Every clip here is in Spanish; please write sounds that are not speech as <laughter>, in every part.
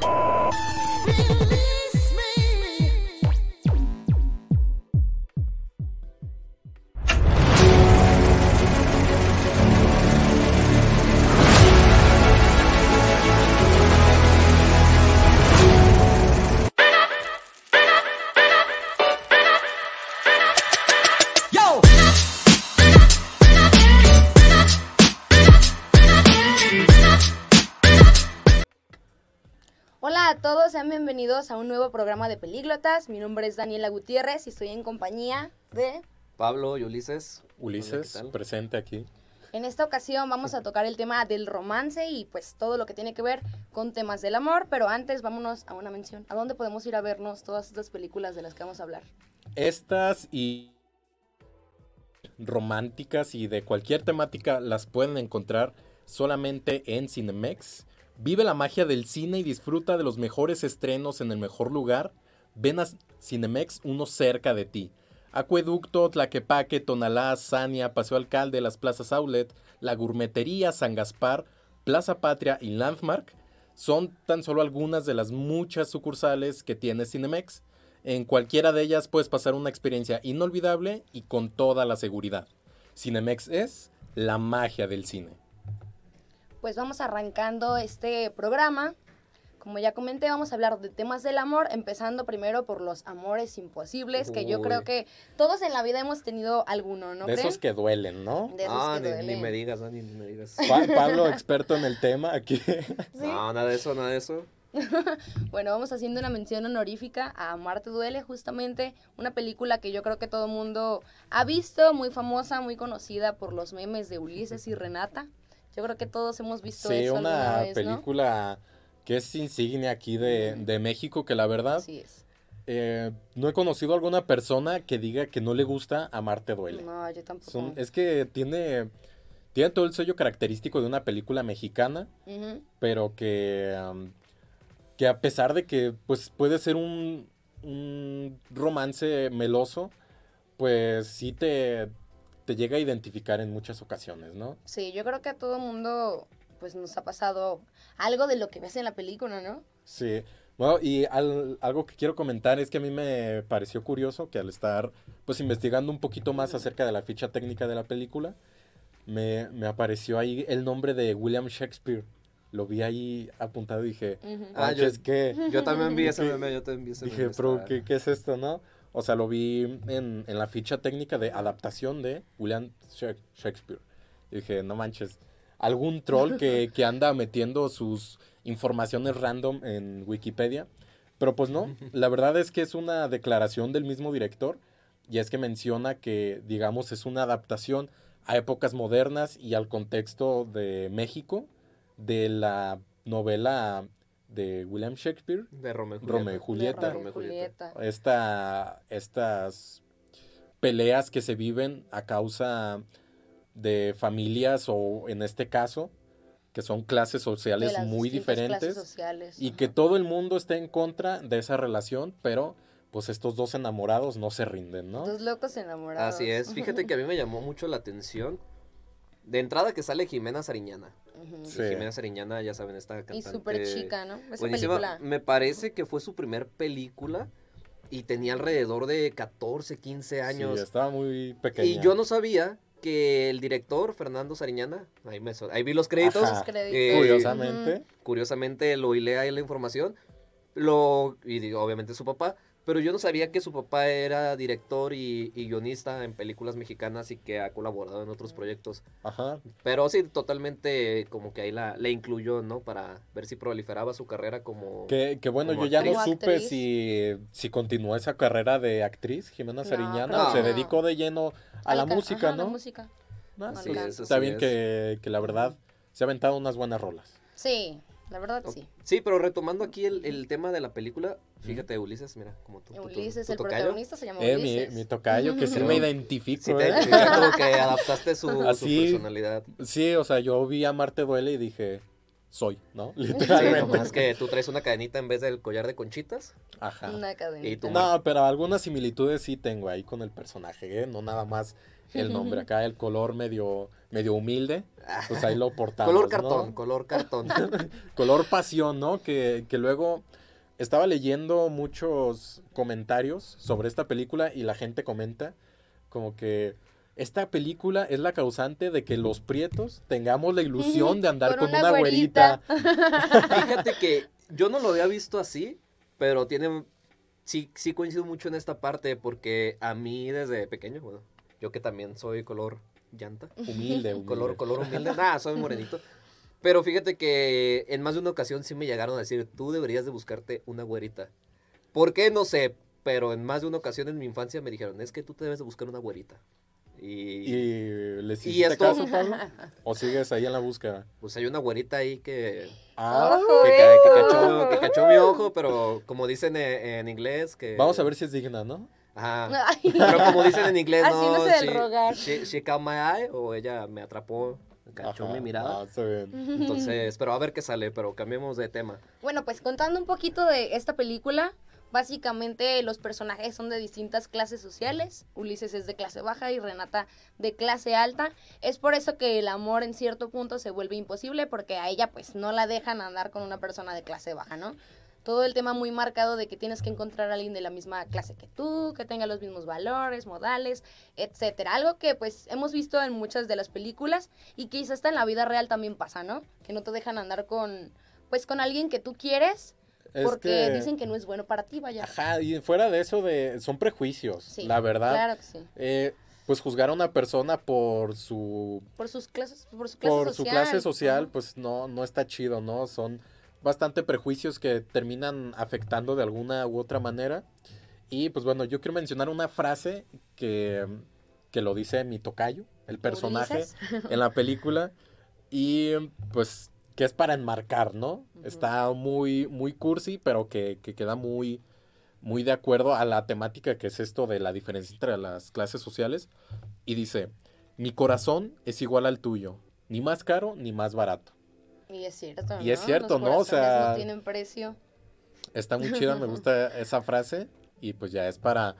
Oh. Bienvenidos a un nuevo programa de Pelíglotas. Mi nombre es Daniela Gutiérrez y estoy en compañía de... Pablo y Ulises. Ulises, presente aquí. En esta ocasión vamos a tocar el tema del romance y pues todo lo que tiene que ver con temas del amor, pero antes vámonos a una mención. ¿A dónde podemos ir a vernos todas estas películas de las que vamos a hablar? Estas y románticas y de cualquier temática las pueden encontrar solamente en Cinemex. Vive la magia del cine y disfruta de los mejores estrenos en el mejor lugar. Ven a Cinemex uno cerca de ti. Acueducto, Tlaquepaque, Tonalá, Sania, Paseo Alcalde, las plazas Outlet, la Gourmetería, San Gaspar, Plaza Patria y Landmark son tan solo algunas de las muchas sucursales que tiene Cinemex. En cualquiera de ellas puedes pasar una experiencia inolvidable y con toda la seguridad. Cinemex es la magia del cine. Pues vamos arrancando este programa. Como ya comenté, vamos a hablar de temas del amor, empezando primero por los amores imposibles, que yo Uy. creo que todos en la vida hemos tenido alguno, ¿no de creen? esos que duelen, ¿no? De esos ah, que ni, ni duelen. me digas, Dani, ni me digas. Pa- Pablo, experto en el tema, aquí. <laughs> ¿Sí? No, nada de eso, nada de eso. <laughs> Bueno, vamos haciendo una mención honorífica a Marte Duele, justamente una película que yo creo que todo el mundo ha visto, muy famosa, muy conocida por los memes de Ulises y Renata. Yo creo que todos hemos visto Sí, eso alguna una vez, ¿no? película que es insignia aquí de, de México, que la verdad Así es. eh, no he conocido a alguna persona que diga que no le gusta Amarte Duele. No, yo tampoco. Son- es que tiene, tiene todo el sello característico de una película mexicana, pero que, que a pesar de que pues, puede ser un, un romance meloso, pues sí te, te llega a identificar en muchas ocasiones, ¿no? Sí, yo creo que a todo mundo pues nos ha pasado algo de lo que ves en la película, ¿no? Sí. Bueno, y al- algo que quiero comentar es que a mí me pareció curioso que al estar pues investigando un poquito más acerca de la ficha técnica de la película, me, me apareció ahí el nombre de William Shakespeare. Lo vi ahí apuntado y dije, Ujú. Ah, "Manches, yo- ¿qué?". Yo también vi <laughs> ese meme, yo también vi ese Dije, meme. pero ¿qué, qué es esto, no? O sea, lo vi en, en la ficha técnica de adaptación de William Shak- Shakespeare. Y dije, no manches, algún troll que, <laughs> que anda metiendo sus informaciones random en Wikipedia. Pero pues no, <laughs> la verdad es que es una declaración del mismo director y es que menciona que, digamos, es una adaptación a épocas modernas y al contexto de México de la novela de William Shakespeare, De Romeo y Romeo y Julieta. Julieta. De Romeo y Julieta. esta, estas peleas que se viven a causa de familias o en este caso que son clases sociales muy diferentes sociales. y ajá. que todo el mundo está en contra de esa relación, pero pues estos dos enamorados no se rinden, ¿no? Dos locos enamorados. Así es, <laughs> fíjate que a mí me llamó mucho la atención. De entrada que sale Jimena Sariñana. Sí. Jimena Sariñana, ya saben, esta cantante. Y súper chica, ¿no? Esa Buenísima. película. Me parece que fue su primer película y tenía alrededor de 14, 15 años. Sí, estaba muy pequeña. y yo no sabía que el director, Fernando Sariñana, ahí, me ahí vi los créditos, Ajá. Eh, Curiosamente, curiosamente lo hilé ahí la información, lo, y digo, obviamente su papá, pero yo no sabía que su papá era director y, y guionista en películas mexicanas y que ha colaborado en otros proyectos. ajá. Pero sí, totalmente como que ahí la, la incluyó, ¿no? Para ver si proliferaba su carrera como... Que, que bueno, Como yo ya no supe si, si continuó esa carrera de actriz, Jimena No, Sariñana, o se dedicó de lleno a la música, ajá, ¿no? la música. Ah, pues, es, está bien es. que, que la verdad se ha aventado unas buenas rolas. Sí, la verdad sí. Sí, pero retomando aquí el, el tema de la película, fíjate, Ulises, mira, como tú. Ulises, tu el tocayo. protagonista se llama Eh, Ulises. mi, mi tocayo, que sí me identifico. Sí, te, ¿eh? sí, como que adaptaste su, <laughs> su Así. personalidad. Sí, o sea, yo vi a Marte Duele y dije, soy, ¿no? Sí, Literalmente. nomás que tú traes una cadenita en vez del collar de conchitas. Ajá. Una cadenita. Y tú, No, pero algunas similitudes sí tengo ahí con el personaje, ¿eh? No nada más el nombre. Acá el color medio, medio humilde. pues ahí lo <laughs> portamos. color ¿no? cartón, color cartón. <laughs> Color pasión, ¿no? Que, que luego estaba leyendo muchos comentarios sobre esta película y la gente comenta como que esta película es la causante de que los prietos tengamos la ilusión <laughs> de andar Con una güerita. Fíjate que yo no lo había visto así, pero tiene sí sí coincido mucho en esta parte porque a mí desde pequeño, bueno, yo que también soy color llanta, Humilde, humilde. color color humilde, nada, soy morenito. Pero fíjate que en más de una ocasión sí me llegaron a decir, tú deberías de buscarte una güerita. ¿Por qué? No sé, pero en más de una ocasión en mi infancia me dijeron, es que tú te debes de buscar una güerita. Y, ¿Y les Y hiciste esto- caso, Pablo? ¿O sigues ahí en la búsqueda? pues hay una güerita ahí que, Ah, que, eh. ca- que cachó, que cachó mi ojo, pero como dicen en, en inglés, que... vamos a ver si es digna, ¿no? Ajá. Ay. Pero como dicen en inglés, no, Haciéndose del she, rogar. she- she caught my eye, o ella me atrapó, cachó Ajá, mi mirada. ah, está bien. Entonces, pero a ver qué sale, pero cambiemos de tema. Bueno, pues contando un poquito de esta película, básicamente los personajes son de distintas clases sociales. Ulises es de clase baja y Renata de clase alta. Es por eso que el amor en cierto punto se vuelve imposible porque a ella pues no la dejan andar con una persona de clase baja, ¿no? Todo el tema muy marcado de que tienes que encontrar a alguien de la misma clase que tú, que tenga los mismos valores, modales, etcétera. Algo que pues hemos visto en muchas de las películas y quizás hasta en la vida real también pasa, ¿no? Que no te dejan andar con pues con alguien que tú quieres Es porque que- dicen que no es bueno para ti, vaya. Ajá, y fuera de eso, de son prejuicios, Sí, la verdad. Claro que sí. Eh, pues juzgar a una persona por su Por sus clases, por su clase por social. su clase social, pues no, no está chido, ¿no? Son bastante prejuicios que terminan afectando de alguna u otra manera. Y pues bueno, yo quiero mencionar una frase que, que lo dice mi tocayo, el personaje <laughs> en la película. Y pues que es para enmarcar, ¿no? Está muy, muy cursi, pero que, que queda muy, muy de acuerdo a la temática que es esto de la diferencia entre las clases sociales. Y dice, mi corazón es igual al tuyo, ni más caro ni más barato. Y es cierto, Y es ¿no? cierto, Los ¿no? O sea- no tienen precio. Está muy chida, me gusta <laughs> esa frase y pues ya es para,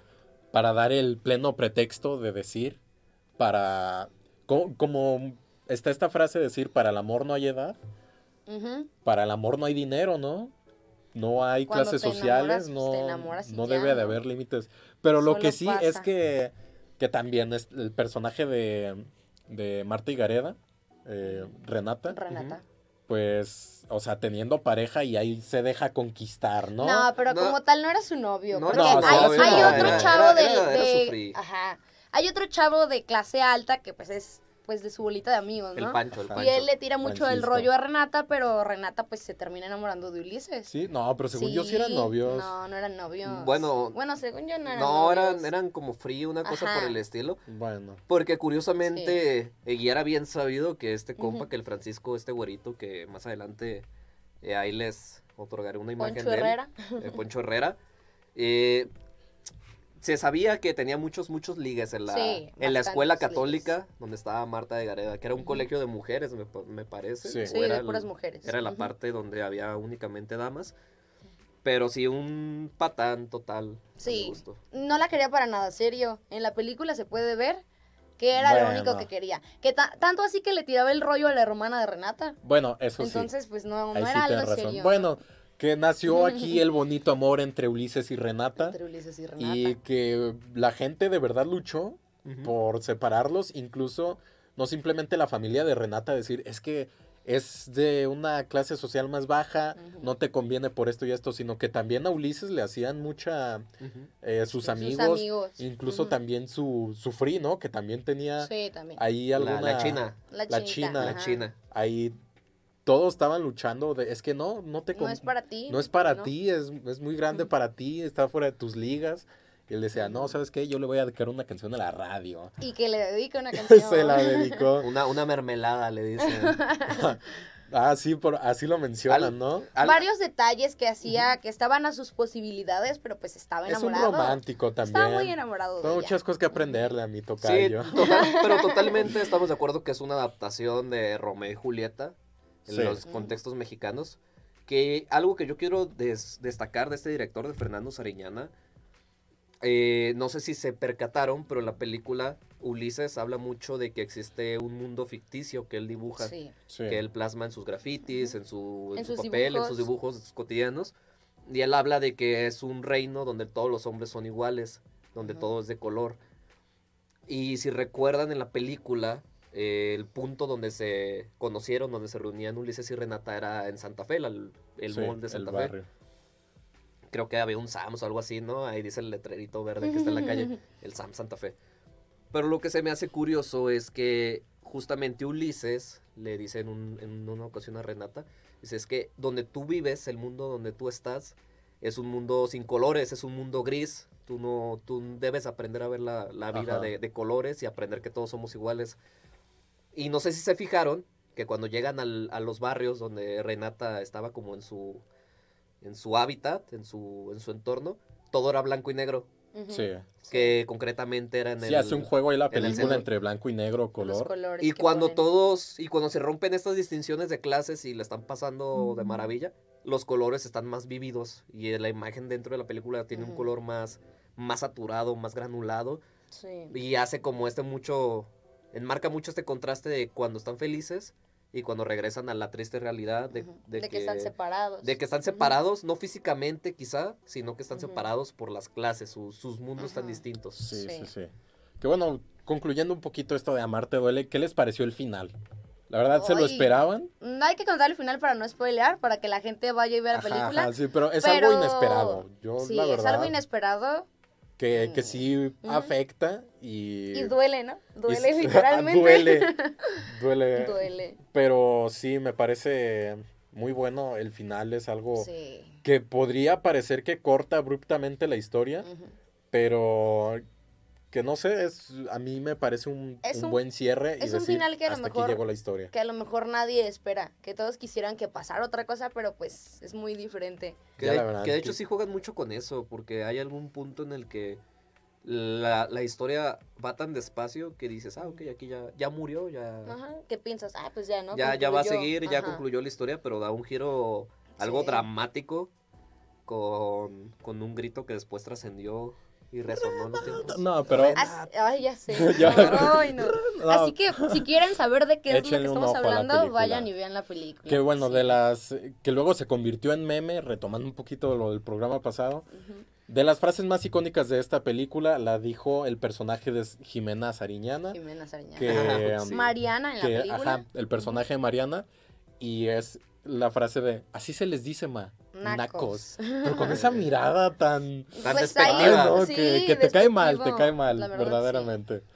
para dar el pleno pretexto de decir, para, como, como está esta frase de decir, para el amor no hay edad, para el amor no hay dinero, ¿no? No hay Cuando clases sociales, enamoras, pues, no, no ya, debe de haber límites. Pero lo que sí es que, que también es el personaje de, de Marta y Gareda, eh, Renata, Renata. Pues, o sea, teniendo pareja y ahí se deja conquistar, ¿no? ¿no? pero No. como tal no era su novio. No porque hay, novio, hay no, otro era- chavo era- de, era- era de- ajá. Hay otro chavo de clase alta que pues es pues de su bolita de amigos, El ¿no? Pancho, el. Pancho. y él le tira mucho el Francisco. rollo a Renata, pero Renata pues se termina enamorando de Ulises. Sí, no, pero según yo sí eran Sí, novios. No, no eran novios. Bueno, bueno, según yo no eran No, novios. eran, eran como frío, una cosa Ajá. por el estilo. Bueno, Porque curiosamente, y era bien sabido que este compa, que el Francisco, este güerito, que más adelante eh, ahí les otorgaré una imagen Poncho de él, Herrera. eh, Poncho Herrera, <laughs> eh, se sabía que tenía muchos, muchos ligues en la, Sí, en la escuela católica donde estaba Marta de Gareda, que era un colegio de mujeres, me, me parece. Sí. Sí, era de el- puras mujeres. Era la parte donde había únicamente damas. Pero sí, un patán total. Sí. No la quería para nada serio. En la película se puede ver que era lo único Bueno. que quería. Que ta- tanto así que le tiraba el rollo a la hermana de Renata. bueno, eso sí. Entonces, pues no, no sí era tienes algo razón. serio. Bueno, que nació aquí <laughs> el bonito amor entre Ulises y Renata. Entre Ulises y Renata. Y que la gente de verdad luchó por separarlos, incluso no simplemente la familia de Renata decir, es que es de una clase social más baja, no te conviene por esto y esto, sino que también a Ulises le hacían mucha, Ujú. eh, sus, Sus amigos, amigos. incluso también su, su free, ¿no? Que también tenía Sí, también. ahí La, alguna... la China. La, la chinita, China. La. China. Ahí todos estaban luchando de, es que no, no te No con- es para ti. no es para ¿no? ti, es, es muy grande <laughs> para ti, está fuera de tus ligas. Y él decía, no. ¿sabes qué? Yo le voy a dedicar una canción a la radio. Y que le dedica una <laughs> canción. Se la dedicó. <laughs> Una, una mermelada, le dicen. Ah, sí, por, así lo mencionan, Al- ¿no? Al- Varios detalles que hacía que estaban a sus posibilidades, pero pues estaba Es un enamorado. romántico también. Estaba muy enamorado de ella. muchas cosas que aprenderle a mi Sí, tocayo. total- pero totalmente estamos de acuerdo que es una adaptación de Romeo y Julieta en Sí. los contextos mexicanos. Que algo que yo quiero des- destacar de este director, de Fernando Sariñana, eh, no sé si se percataron, pero la película Ulises habla mucho de que existe un mundo ficticio que él dibuja, Sí. Sí. que él plasma en sus grafitis, en su, en En su sus papel, en sus dibujos. dibujos cotidianos. Y él habla de que es un reino donde todos los hombres son iguales, donde Ujú. todo es de color. Y si recuerdan en la película, eh, el punto donde se conocieron, donde se reunían Ulises y Renata era en Santa Fe, el, el Sí, mall de el Santa Fe. barrio. Creo que había un Sams o algo así, ¿no? Ahí dice el letrerito verde que está en la calle, el Sam Santa Fe. Pero lo que se me hace curioso es que justamente Ulises le dice en, un- en una ocasión a Renata, dice, es que donde tú vives, el mundo donde tú estás, es un mundo sin colores, es un mundo gris. Tú no, tú debes aprender a ver la, la vida de colores y aprender que todos somos iguales. Y no sé si se fijaron que cuando llegan al- a los barrios donde Renata estaba como en su, en su hábitat, en su, en su entorno, todo era blanco y negro. Sí. Que concretamente era en Sí, el... hace un juego ahí la película entre blanco y negro, color. Y cuando ponen. todos, y cuando se rompen estas distinciones de clases y le están pasando de maravilla, los colores están más vívidos y la imagen dentro de la película tiene un color más, más saturado, más granulado Sí. y hace como este mucho, enmarca mucho este contraste de cuando están felices y cuando regresan a la triste realidad de, Ujú. de De, que, están separados. de que están separados, no físicamente quizá, sino que están separados por las clases, sus, sus mundos tan distintos. Sí, sí, Sí. sí. Que bueno, concluyendo un poquito esto de Amarte Duele, ¿qué les pareció el final? ¿La verdad se lo esperaban? No hay que contar el final para no spoilear, para que la gente vaya y vea la película. ajá, sí, pero es pero- algo inesperado. Yo, sí, la es algo inesperado que, que sí Ujú. afecta y... y duele, ¿no? y- Duele <laughs> literalmente. duele, <laughs> duele. Duele. Pero sí, me parece muy bueno. El final es algo Sí. que podría parecer que corta abruptamente la historia, pero que no sé, es a mí me parece un, Es un un- buen cierre y es un decir, final que a lo hasta mejor- aquí llegó la historia. Que a lo mejor nadie espera, que todos quisieran que pasara otra cosa, pero pues es muy diferente. Que, Ya de, la verdad que de que- hecho sí juegan mucho con eso, porque hay algún punto en el que la, la historia va tan despacio que dices, ah, ok, aquí ya, ya murió, ya, Ajá. ¿Qué piensas? Ah, pues ya, ¿no? ya, ya va a seguir, ya concluyó la historia, pero da un giro algo Sí. dramático con, con un grito que después trascendió y resonó los tiempos. No, pero Ay, ya sé. <laughs> Ya. Ay, no. No. Así que si quieren saber de qué es lo que estamos hablando, vayan y vean la película. que bueno, Sí. de las que luego se convirtió en meme, retomando un poquito lo del programa pasado, de las frases más icónicas de esta película la dijo el personaje de Jimena Sariñana, Jimena Sariñana. que, Ajá, um, sí. Mariana en la película. ajá, el personaje de Mariana y es la frase de así se les dice ma Nacos. nacos pero con esa <laughs> mirada tan Tan Pues despectiva. Ay, ¿no? sí, que, que te cae mal te cae mal sí. verdaderamente Pero,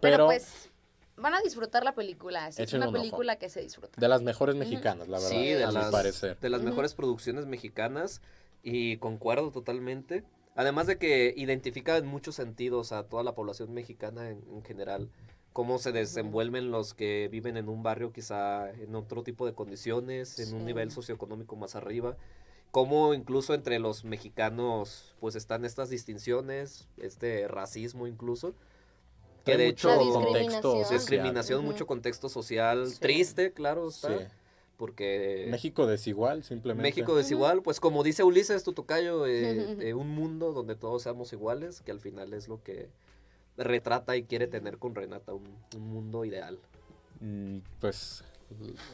pero, pues van a disfrutar la película. sí, Es una un ojo. película que se disfruta. de las mejores mexicanas la verdad Sí, de a mi las, parecer de las mejores producciones mexicanas y concuerdo totalmente. Además de que identifica en muchos sentidos a toda la población mexicana en, en general, cómo se desenvuelven los que viven en un barrio quizá en otro tipo de condiciones, en un nivel socioeconómico más arriba, cómo incluso entre los mexicanos pues están estas distinciones, este racismo incluso, que Hay de hecho... Contexto discriminación. mucho contexto social, Sí. triste, claro Sí. está, porque... México desigual simplemente México desigual, pues como dice Ulises, tu tocayo, eh, <laughs> eh, un mundo donde todos seamos iguales, que al final es lo que retrata y quiere tener con Renata, un, un mundo ideal. Mm, pues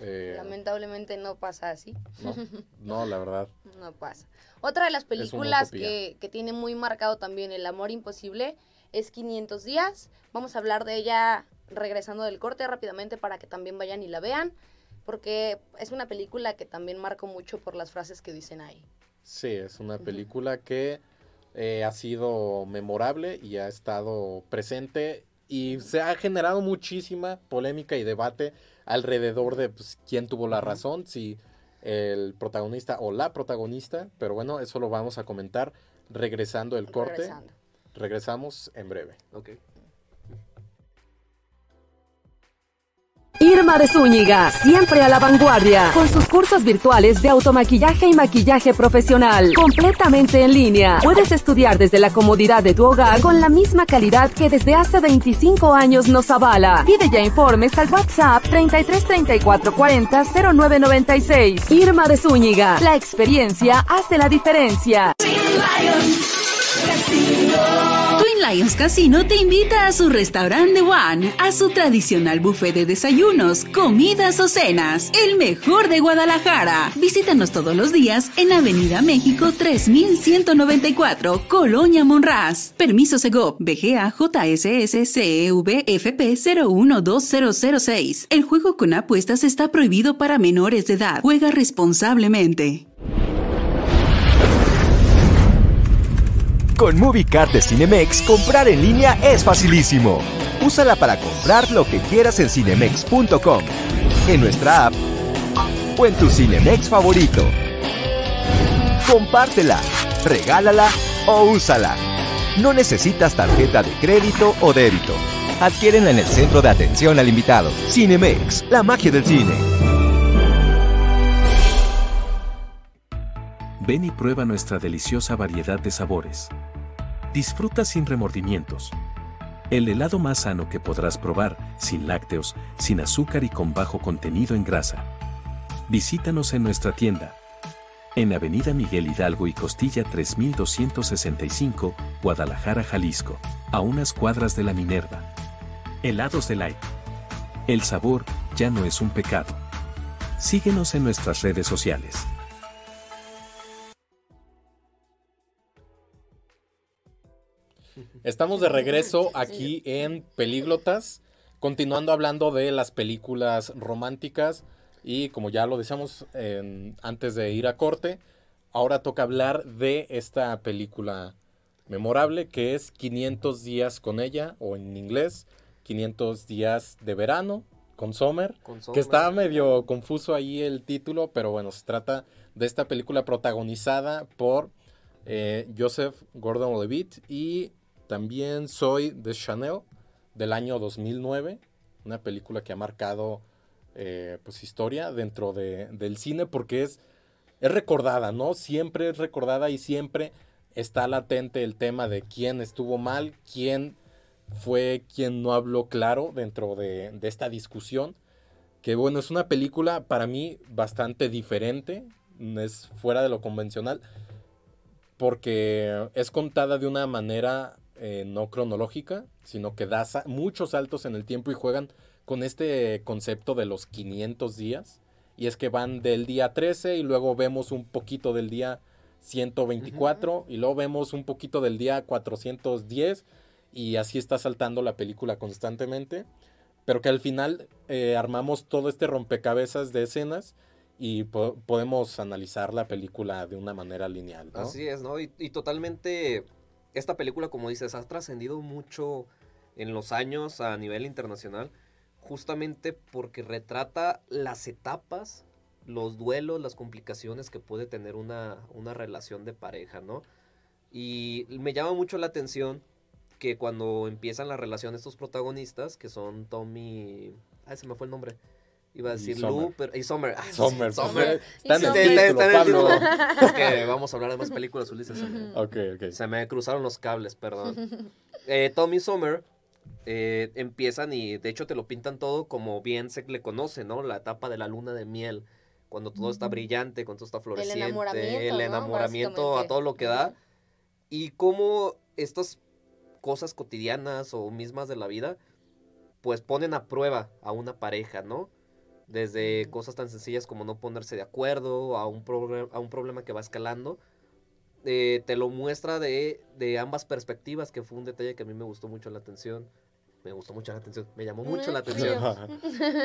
eh, Lamentablemente no pasa así. no, no la verdad <laughs> No pasa. Otra de las películas que, que tiene muy marcado también el amor imposible es 500 días. Vamos a hablar de ella regresando del corte rápidamente para que también vayan y la vean. Porque es una película que también marcó mucho por las frases que dicen ahí. Sí, es una película que eh, ha sido memorable y ha estado presente y se ha generado muchísima polémica y debate alrededor de pues, quién tuvo la razón, si el protagonista o la protagonista, pero bueno, eso lo vamos a comentar regresando el corte. Regresando. Regresamos en breve. Ok. Irma de Zúñiga, siempre a la vanguardia, con sus cursos virtuales de automaquillaje y maquillaje profesional, completamente en línea. Puedes estudiar desde la comodidad de tu hogar con la misma calidad que desde hace 25 años nos avala. Pide ya informes al WhatsApp 33 34 40 0996. Irma de Zúñiga, la experiencia hace la diferencia. Lions Casino te invita a su restaurante One, a su tradicional buffet de desayunos, comidas o cenas, el mejor de Guadalajara. Visítanos todos los días en Avenida México 3194, Colonia Monraz. Permiso Segov, BGA JSS CEV FP 012006. El juego con apuestas está prohibido para menores de edad. Juega responsablemente. Con MovieCard de Cinemex, comprar en línea es facilísimo. Úsala para comprar lo que quieras en cinemex.com, en nuestra app o en tu Cinemex favorito. Compártela, regálala o úsala. No necesitas tarjeta de crédito o débito. Adquiérenla en el centro de atención al invitado. Cinemex, la magia del cine. Ven y prueba nuestra deliciosa variedad de sabores. Disfruta sin remordimientos. El helado más sano que podrás probar, sin lácteos, sin azúcar y con bajo contenido en grasa. Visítanos en nuestra tienda. En Avenida Miguel Hidalgo y Costilla 3265, Guadalajara, Jalisco, a unas cuadras de la Minerva. Helados de Light. El sabor ya no es un pecado. Síguenos en nuestras redes sociales. Estamos de regreso aquí en Pelíglotas, continuando hablando de las películas románticas y como ya lo decíamos en- antes de ir a corte, ahora toca hablar de esta película memorable que es 500 días con ella o en inglés 500 días de verano con Sommer, Con que está medio confuso ahí el título, pero bueno, se trata de esta película protagonizada por eh, Joseph Gordon-Levitt y también Soy de Chanel del año 2009, una película que ha marcado eh, pues historia dentro de- del cine porque es, es recordada, ¿no? Siempre es recordada y siempre está latente el tema de quién estuvo mal, quién fue quien no habló claro dentro de, de esta discusión. Que bueno, es una película para mí bastante diferente, es fuera de lo convencional, porque es contada de una manera eh, no cronológica, sino que da sa- muchos saltos en el tiempo y juegan con este concepto de los 500 días. Y es que van del día 13 y luego vemos un poquito del día 124 y luego vemos un poquito del día 410 y así está saltando la película constantemente. Pero que al final eh, armamos todo este rompecabezas de escenas y po- podemos analizar la película de una manera lineal. ¿no? Así es, ¿no? Y, y totalmente, esta película, como dices, ha trascendido mucho en los años a nivel internacional, justamente porque retrata las etapas, los duelos, las complicaciones que puede tener una, una relación de pareja, ¿no? Y me llama mucho la atención que cuando empiezan la relación estos protagonistas, que son Tommy... Ay, se me fue el nombre. Iba a decir Summer. Lou, pero... Y Summer. Ay, Sommer, Summer. Está en el Sommer. Está- título, está en el Pablo. título. Es que vamos a hablar de más películas, Ulises. Ok, ok. se me cruzaron los cables, perdón. <laughs> Eh, Tommy Summer eh, empiezan y de hecho te lo pintan todo como bien se le conoce, ¿no? La etapa de la luna de miel, cuando todo está brillante, cuando todo está floreciente, enamoramiento, el ¿no? enamoramiento a todo lo que da. Y cómo estas cosas cotidianas o mismas de la vida, pues ponen a prueba a una pareja, ¿no? Desde cosas tan sencillas como no ponerse de acuerdo, a un, a un problema que va escalando. Eh, te lo muestra de, de ambas perspectivas, que fue un detalle que a mí me gustó mucho la atención. Me gustó mucho la atención, me llamó mucho la Mm, atención.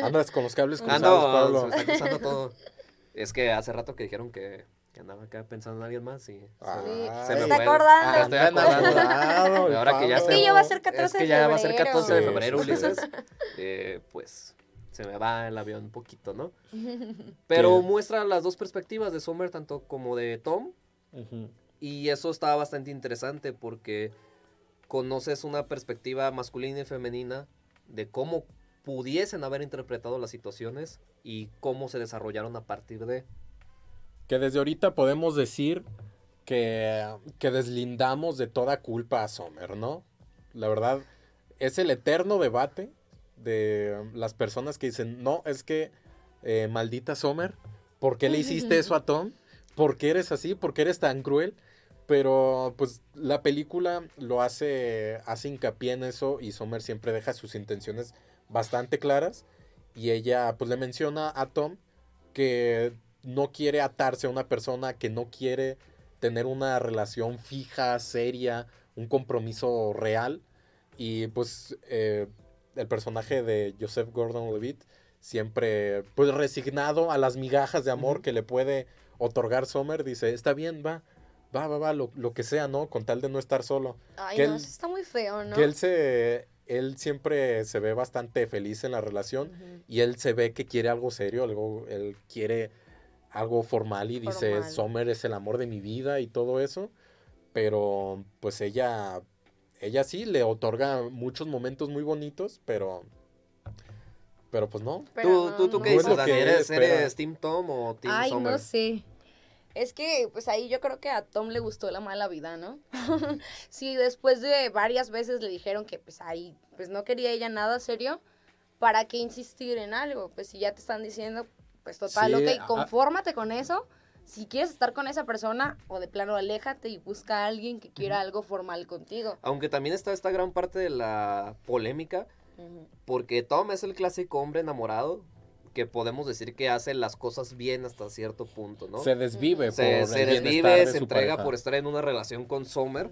Andas con los cables cruzados, Ando, Pablo. se me está cruzando todo. Es que hace rato que dijeron que, que andaba acá pensando en alguien más y se- Ah, se me está fue. acordando. Ah, estoy acordando. Ahora que ya se- Es que ya va a ser 14 es que de ya va a ser febrero. 14 de Sí, febrero, sí, sí. Ulises. Eh, pues se me va el avión un poquito, ¿no? <laughs> Pero Sí. muestra las dos perspectivas de Summer, tanto como de Tom. Y eso está bastante interesante porque conoces una perspectiva masculina y femenina de cómo pudiesen haber interpretado las situaciones y cómo se desarrollaron a partir de... Que desde ahorita podemos decir que, que deslindamos de toda culpa a Sommer, ¿no? La verdad, es el eterno debate de las personas que dicen, no, es que eh, maldita Sommer, ¿por qué le hiciste eso a Tom? ¿Por qué eres así? ¿Por qué eres tan cruel? Pero pues la película lo hace, hace hincapié en eso y Sommer siempre deja sus intenciones bastante claras. Y ella pues le menciona a Tom que no quiere atarse a una persona, que no quiere tener una relación fija, seria, un compromiso real. Y pues eh, el personaje de Joseph Gordon-Levitt siempre pues resignado a las migajas de amor que le puede otorgar Sommer, dice, está bien, va, va, va, va, lo, lo que sea, ¿no? Con tal de no estar solo. Ay, que no, él- eso está muy feo, ¿no? Que él se, él siempre se ve bastante feliz en la relación y él se ve que quiere algo serio, algo, él quiere algo formal y dice. Sommer es el amor de mi vida y todo eso, pero pues ella, ella sí le otorga muchos momentos muy bonitos, pero, pero pues no. Pero ¿Tú, no, tú, tú no qué es dices, Dani? ¿Eres, Team Tom o Team Ay, Summer? no sé. Es que, pues ahí yo creo que a Tom le gustó la mala vida, ¿no? <laughs> sí, después de varias veces le dijeron que, pues ahí, pues no quería ella nada serio, ¿para qué insistir en algo? Pues si ya te están diciendo, pues total, Sí, ok, a- confórmate con eso. Si quieres estar con esa persona, o de plano aléjate y busca a alguien que quiera algo formal contigo. Aunque también está esta gran parte de la polémica, porque Tom es el clásico hombre enamorado que podemos decir que hace las cosas bien hasta cierto punto, ¿no? Se desvive se, por se desvive, de se entrega pareja. por estar en una relación con Sommer,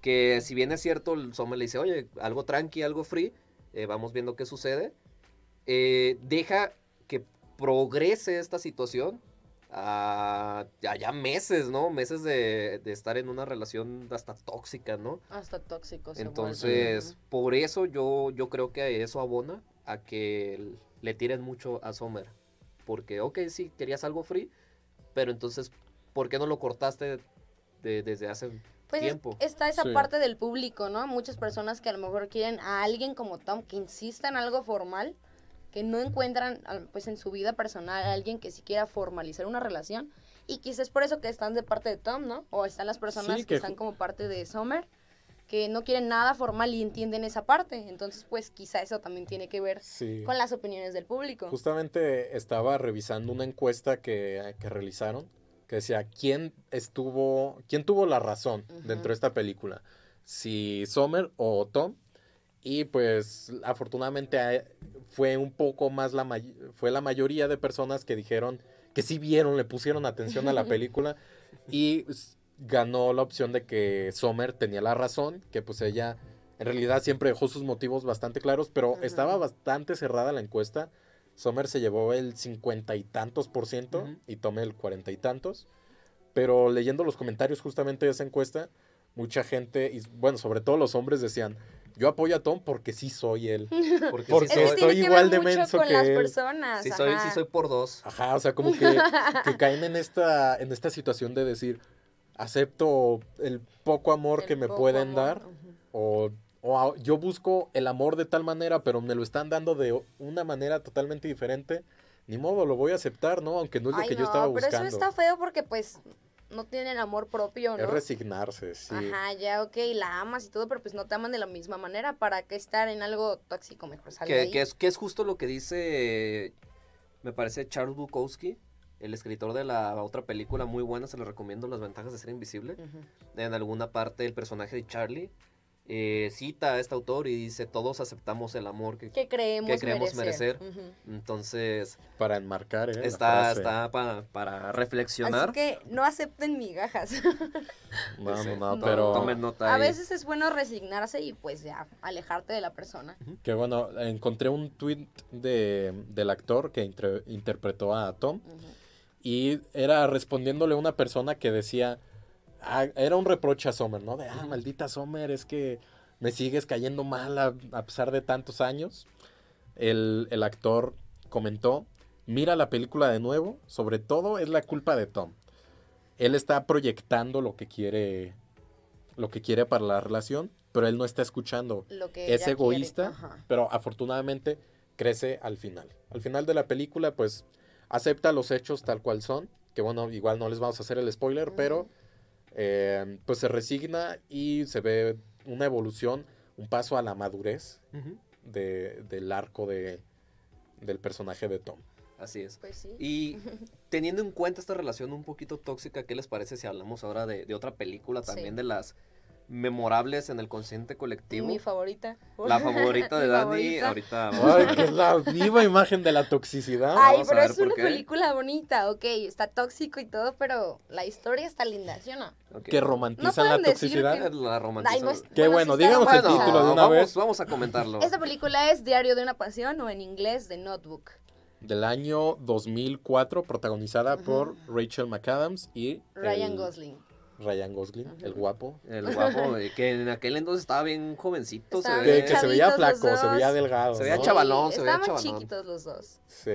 que si bien es cierto, el Sommer le dice, oye, algo tranqui, algo free, eh, vamos viendo qué sucede, eh, deja que progrese esta situación a a ya meses, ¿no? Meses de, de estar en una relación hasta tóxica, ¿no? Hasta tóxico. se vuelve. Entonces, por eso yo, yo creo que eso abona a que le tiren mucho a Sommer. Porque, ok, sí, querías algo free, pero entonces, ¿por qué no lo cortaste de- desde hace Pues es- tiempo? está esa Sí. parte del público, ¿no? Muchas personas que a lo mejor quieren a alguien como Tom que insista en algo formal, que no encuentran pues en su vida personal a alguien que sí quiera formalizar una relación y quizás es por eso que están de parte de Tom, ¿no? O están las personas Sí, que, que están como parte de Summer que no quieren nada formal y entienden esa parte. Entonces, pues quizá eso también tiene que ver Sí. con las opiniones del público. Justamente estaba revisando una encuesta que, que realizaron que decía quién estuvo, quién tuvo la razón dentro de esta película, si Sommer o Tom. Y pues afortunadamente eh, fue un poco más la fue la mayoría de personas que dijeron que sí vieron, le pusieron atención a la <laughs> película y ganó la opción de que Sommer tenía la razón, que pues ella en realidad siempre dejó sus motivos bastante claros, pero Ajá. estaba bastante cerrada la encuesta. Sommer se llevó el cincuenta y tantos por ciento y Tom el cuarenta y tantos. Pero leyendo los comentarios justamente de esa encuesta, mucha gente, y bueno, sobre todo los hombres decían, yo apoyo a Tom porque sí soy él. <laughs> Porque, Porque sí soy, estoy igual de menso con que las él. personas. sí soy, sí ajá. soy por dos. Ajá, o sea, como que, <laughs> que caen en esta, en esta situación de decir, acepto el poco amor El que me pueden amor, dar, o, o a- yo busco el amor de tal manera, pero me lo están dando de una manera totalmente diferente. Ni modo, lo voy a aceptar, ¿no? Aunque no es lo Ay, que yo estaba pero buscando. eso está feo porque pues no tienen amor propio, ¿no? Es resignarse, sí. Ajá, ya, ok, la amas y todo, pero pues no te aman de la misma manera. ¿Para qué estar en algo tóxico? Mejor sal de Que, ahí. que es, que es justo lo que dice, me parece, Charles Bukowski, el escritor de la otra película muy buena, se lo recomiendo, Las ventajas de ser invisible. En alguna parte el personaje de Charlie eh, cita a este autor y dice, todos aceptamos el amor que... Que creemos, que creemos merecer. Entonces, Para enmarcar, ¿eh? está, está pa- para reflexionar. Así que no acepten migajas. <laughs> No, no, no, no, pero... Tomen nota A veces es bueno resignarse y pues ya, alejarte de la persona. Que bueno, encontré un tweet de, del actor que interpretó a Tom. Y era respondiéndole a una persona que decía, ah, era un reproche a Sommer, ¿no? De, ah, maldita Sommer, es que me sigues cayendo mal a, a pesar de tantos años. El, el actor comentó, mira la película de nuevo, sobre todo es la culpa de Tom. Él está proyectando lo que quiere, lo que quiere para la relación, pero él no está escuchando. Lo que Es egoísta, pero afortunadamente crece al final. Al final de la película, pues acepta los hechos tal cual son, que bueno, igual no les vamos a hacer el spoiler, pero eh, pues se resigna y se ve una evolución, un paso a la madurez de- del arco de, del personaje de Tom. Así es. Pues sí. Y <laughs> teniendo en cuenta esta relación un poquito tóxica, ¿qué les parece si hablamos ahora de, de otra película también Sí. de las memorables en el consciente colectivo? Mi favorita. La favorita de Dani, favorita. ahorita <laughs> vamos a Ay, ver. que es la viva imagen de la toxicidad. Ay, Vamos a pero es una qué. película bonita, ok, está tóxico y todo, pero la historia está linda, ¿sí o no? Ok. que No romantizan la pueden decir toxicidad. que- La romantiza. Ay, no es- Qué bueno, sí está digamos el Bueno, romantizada. título de una vamos, vez. vamos a comentarlo. Esta película es Diario de una Pasión o en inglés The Notebook. Del año 2004, protagonizada por Rachel McAdams y Ryan el- Gosling. Ryan Gosling, el guapo. El guapo, eh, que en aquel entonces estaba bien jovencito. Estaban se Que, ve. que se veía flaco, se veía delgado. Se veía ¿no? chavalón, se veía Estaban chavalón. chiquitos los dos. Sí.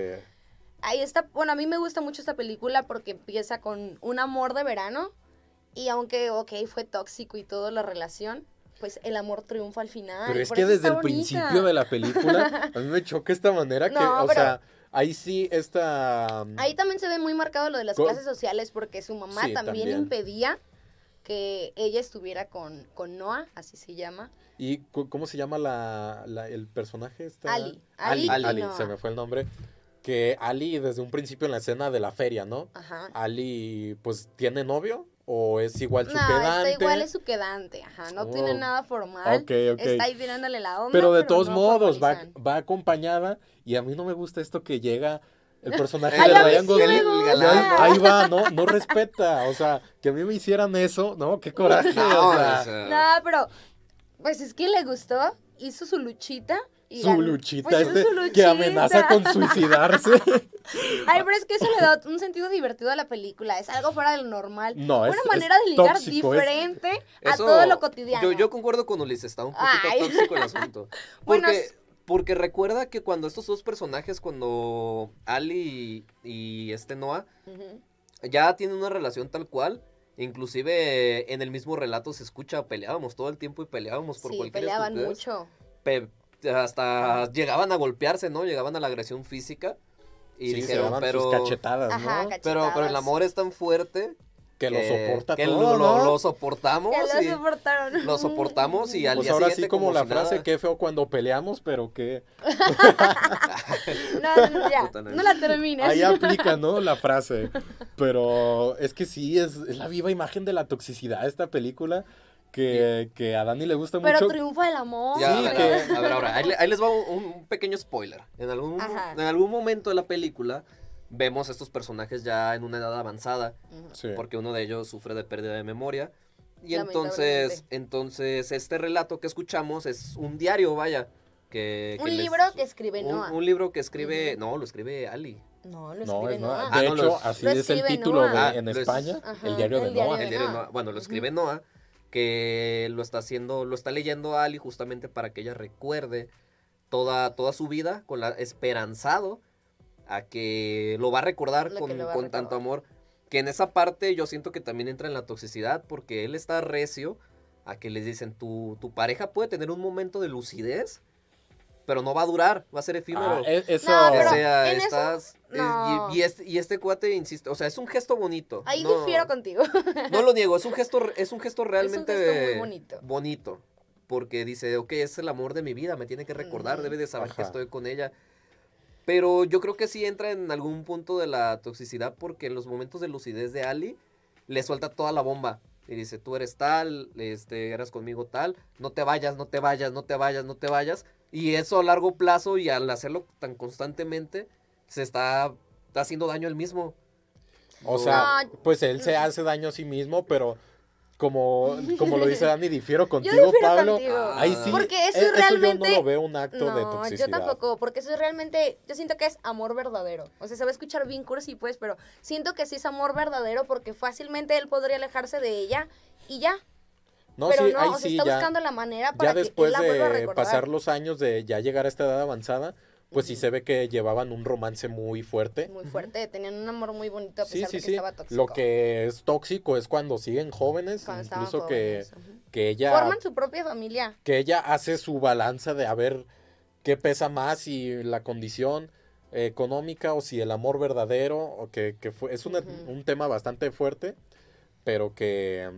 Ahí está, bueno, a mí me gusta mucho esta película porque empieza con un amor de verano y aunque, ok, fue tóxico y todo la relación, pues el amor triunfa al final. Pero es que desde el bonita. principio de la película, <laughs> a mí me choca esta manera que, No, o pero- sea, ahí sí esta... Ahí también se ve muy marcado lo de las clases sociales porque su mamá Sí, también, también. impedía que ella estuviera con, con Noah, así se llama. ¿Y cómo se llama la, la- el personaje? Esta? Ali. Ali, Ali Ali, se me fue el nombre. Que Ali desde un principio en la escena de la feria, ¿no? Ajá. Ali, pues, ¿tiene novio? ¿O es igual su No, quedante? está igual es su quedante, ajá, no tiene Oh. nada formal. Ok, ok. Está ahí tirándole la onda. Pero de todos no modos, va, va acompañada y a mí no me gusta esto que llega el personaje <laughs> Ay, de Ryan Gosling. ahí, ahí va, ¿no? No respeta. O sea, que a mí me hicieran eso, ¿no? Qué coraje. No, o sea, o sea, No, pero pues es que le gustó, hizo su luchita. Y su ganó. luchita, Pues hizo este su que luchita. amenaza con suicidarse. <laughs> Ay, pero es que eso le da un sentido divertido a la película. Es algo fuera de lo normal. No, Una es- manera es de ligar tóxico, es- diferente a eso- todo lo cotidiano. Yo, yo concuerdo con Ulises, está un poquito Ay. tóxico el asunto. <laughs> Porque, Bueno, porque recuerda que cuando estos dos personajes, cuando Ali y, y este Noah, ya tienen una relación tal cual. Inclusive en el mismo relato se escucha, peleábamos todo el tiempo y peleábamos por Sí, cualquier peleaban estupidez. mucho. Pe- hasta llegaban a golpearse, ¿no? Llegaban a la agresión física. Y sí, dijeron, daban pero, sus cachetadas, Ajá, ¿no? cachetadas. pero, pero el amor es tan fuerte Que lo soporta que todo, lo, lo- ¿no? lo soportamos. Que lo soportaron. lo soportamos y al Pues día ahora sí siguiente como, la si frase, nada. qué feo cuando peleamos, pero que... <laughs> <laughs> No, no, ya, no. la termines. Ahí <laughs> aplica, ¿no? La frase. Pero es que sí, es, es la viva imagen de la toxicidad esta película que, que a Dani le gusta Pero mucho. triunfa el amor. Ya, Sí, a, ver, que- a ver, ahora, ahí, ahí les va un, un pequeño spoiler. En algún, Ajá. en algún momento de la película vemos a estos personajes ya en una edad avanzada. Sí. porque uno de ellos sufre de pérdida de memoria. Y entonces, entonces este relato que escuchamos es un diario, vaya. Que, Un les- libro que escribe un, Noah. un libro que escribe, no, lo escribe Ali. No, lo No, escribe es Noah. Noah. Ah, no, hecho, lo- así es el título de- Noah. en Ah, es- España, Ajá, el diario de el diario Noah. de El diario de Noah. Noah. Bueno, lo escribe Noah, que lo está haciendo, lo está leyendo a Ali justamente para que ella recuerde toda, toda su vida con la esperanzado a que lo va a recordar Lo con, con tanto recordar. amor. Que en esa parte yo siento que también entra en la toxicidad porque él está recio a que les dicen tu, tu pareja puede tener un momento de lucidez, pero no va a durar, va a ser efímero. Ah, eso... No, o sea, en eso, estás... es- y- no. y, este, y este cuate insiste, o sea, es un gesto bonito. Ahí no- difiero contigo. <laughs> no lo niego, es un gesto, es un gesto realmente gesto muy bonito. bonito, Porque dice, ok, es el amor de mi vida, me tiene que recordar, debe de saber que estoy con ella. Pero yo creo que sí entra en algún punto de la toxicidad porque en los momentos de lucidez de Ali le suelta toda la bomba. Y dice, tú eres tal, este, eras conmigo tal, no te vayas, no te vayas, no te vayas, no te vayas. Y eso a largo plazo y al hacerlo tan constantemente, se está, está haciendo daño él mismo. O sea, No. pues él se hace daño a sí mismo, pero como, como lo dice Dani, difiero contigo, difiero Pablo. contigo. Ahí sí, Porque eso e- realmente- yo no lo veo un acto de No, toxicidad. yo tampoco, porque eso es realmente, yo siento que es amor verdadero. O sea, se va a escuchar bien cursi, pues, pero siento que sí es amor verdadero porque fácilmente él podría alejarse de ella y ya. No, pero sí, no, ahí o sea, sí, está ya, buscando la manera para ya que después él la vuelva a de recordar. pasar los años de ya llegar a esta edad avanzada, pues sí se ve que llevaban un romance muy fuerte. Muy fuerte, tenían un amor muy bonito a Sí, pesar sí, de que sí. estaba tóxico. Lo que es tóxico es cuando siguen jóvenes, Cuando incluso que, que ella Forman su propia familia. que ella hace su balanza de a ver qué pesa más, si la condición económica o si el amor verdadero, o que, que fue, es una- un tema bastante fuerte, pero que,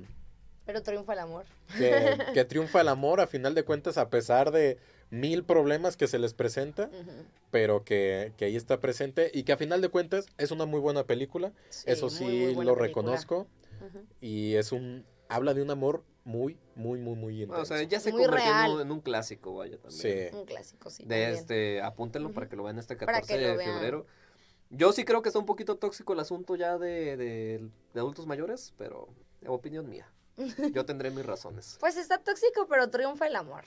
Pero triunfa el amor. que, que <laughs> triunfa el amor a final de cuentas a pesar de mil problemas que se les presenta, pero que, que ahí está presente y que a final de cuentas es una muy buena película. Eso sí muy lo película. reconozco. Y es un. Habla de un amor muy, muy, muy, muy intenso. O sea, ya se Muy convirtió en real. un, en un clásico, vaya, también. sí. Un clásico, sí. De también. este, apúntenlo para que lo vean este Para 14 que lo de vean. febrero. Yo sí creo que está un poquito tóxico el asunto ya de, de- de adultos mayores, pero opinión mía. <laughs> Yo tendré mis razones. Pues está tóxico, pero triunfa el amor.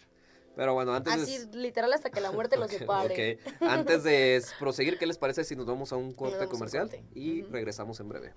Pero bueno, antes Así, literal, hasta que la muerte los <laughs> separe. <laughs> Antes de proseguir, ¿qué les parece si nos vamos a un corte comercial? corte. Y regresamos en breve.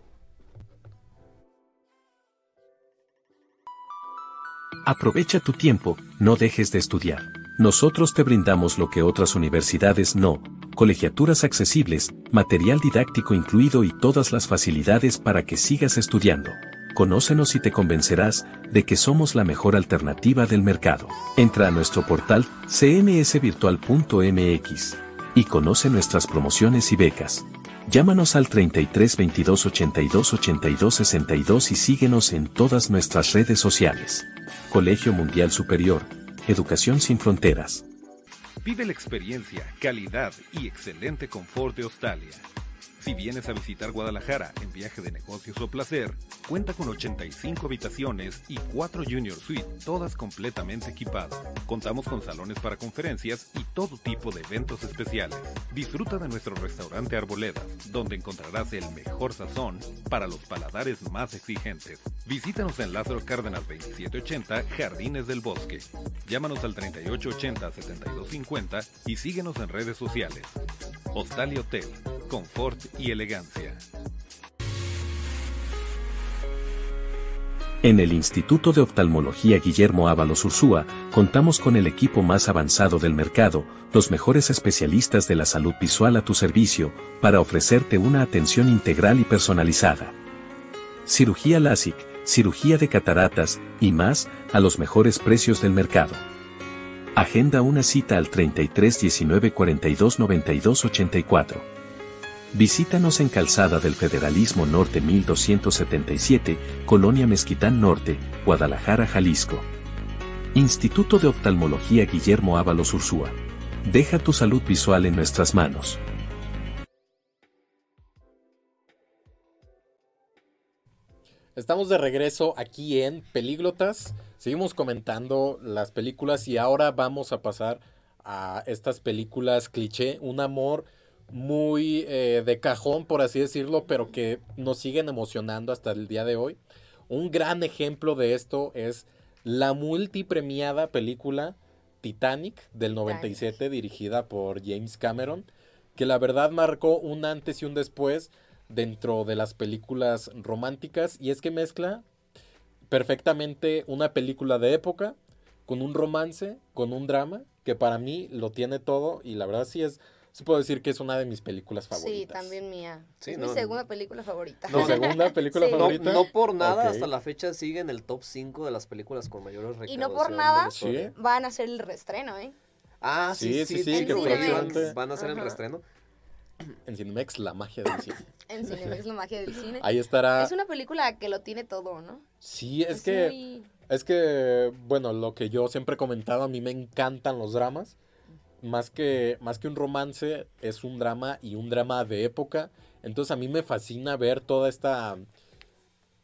Aprovecha tu tiempo, no dejes de estudiar. Nosotros te brindamos lo que otras universidades no, colegiaturas accesibles, material didáctico incluido y todas las facilidades para que sigas estudiando. Conócenos y te convencerás de que somos la mejor alternativa del mercado. Entra a nuestro portal cmsvirtual.mx y conoce nuestras promociones y becas. Llámanos al 33 22 82 82 62 y síguenos en todas nuestras redes sociales. Colegio Mundial Superior, Educación sin Fronteras. Vive la experiencia, calidad y excelente confort de Australia. Si vienes a visitar Guadalajara en viaje de negocios o placer, cuenta con 85 habitaciones y 4 Junior Suite, todas completamente equipadas. Contamos con salones para conferencias y todo tipo de eventos especiales. Disfruta de nuestro restaurante Arboledas, donde encontrarás el mejor sazón para los paladares más exigentes. Visítanos en Lázaro Cárdenas 2780, Jardines del Bosque. Llámanos al 3880-7250 y síguenos en redes sociales. Hostal y Hotel, confort y elegancia. En el Instituto de Oftalmología Guillermo Ábalos Ursúa, contamos con el equipo más avanzado del mercado, los mejores especialistas de la salud visual a tu servicio, para ofrecerte una atención integral y personalizada. Cirugía LASIK, cirugía de cataratas, y más, a los mejores precios del mercado. Agenda una cita al 33 19 42 92 84. Visítanos en Calzada del Federalismo Norte 1277, Colonia Mezquitán Norte, Guadalajara, Jalisco. Instituto de Oftalmología Guillermo Ábalos Ursúa. Deja tu salud visual en nuestras manos. Estamos de regreso aquí en Pelíglotas. Seguimos comentando las películas y ahora vamos a pasar a estas películas cliché. Un amor muy eh, de cajón, por así decirlo, pero que nos siguen emocionando hasta el día de hoy. Un gran ejemplo de esto es la multipremiada película Titanic del 97, dirigida por James Cameron, que la verdad marcó un antes y un después dentro de las películas románticas y es que mezcla perfectamente una película de época con un romance, con un drama, que para mí lo tiene todo y la verdad sí es, sí puedo decir que es una de mis películas favoritas. Sí, también mía. Sí, es no, mi segunda película favorita. ¿Tu segunda película <laughs> Sí. Favorita? no por nada, hasta la fecha sigue en el top 5 de las películas con mayores Y no por recaudación nada. Sí. van a hacer el reestreno, ¿eh? Ah, sí, Sí, sí, sí, que van, próximamente. van a hacer el Ajá. reestreno. En Cinemex, la magia del cine. <laughs> En Cinemex, la magia del cine. Ahí estará. Es una película que lo tiene todo, ¿no? Sí, es, que muy- Es que, bueno, lo que yo siempre he comentado, a mí me encantan los dramas. Más que, más que un romance, es un drama y un drama de época. Entonces a mí me fascina ver toda esta,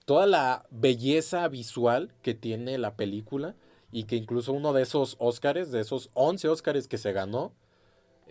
toda la belleza visual que tiene la película. Y que incluso uno de esos Óscares, de esos 11 Óscares que se ganó,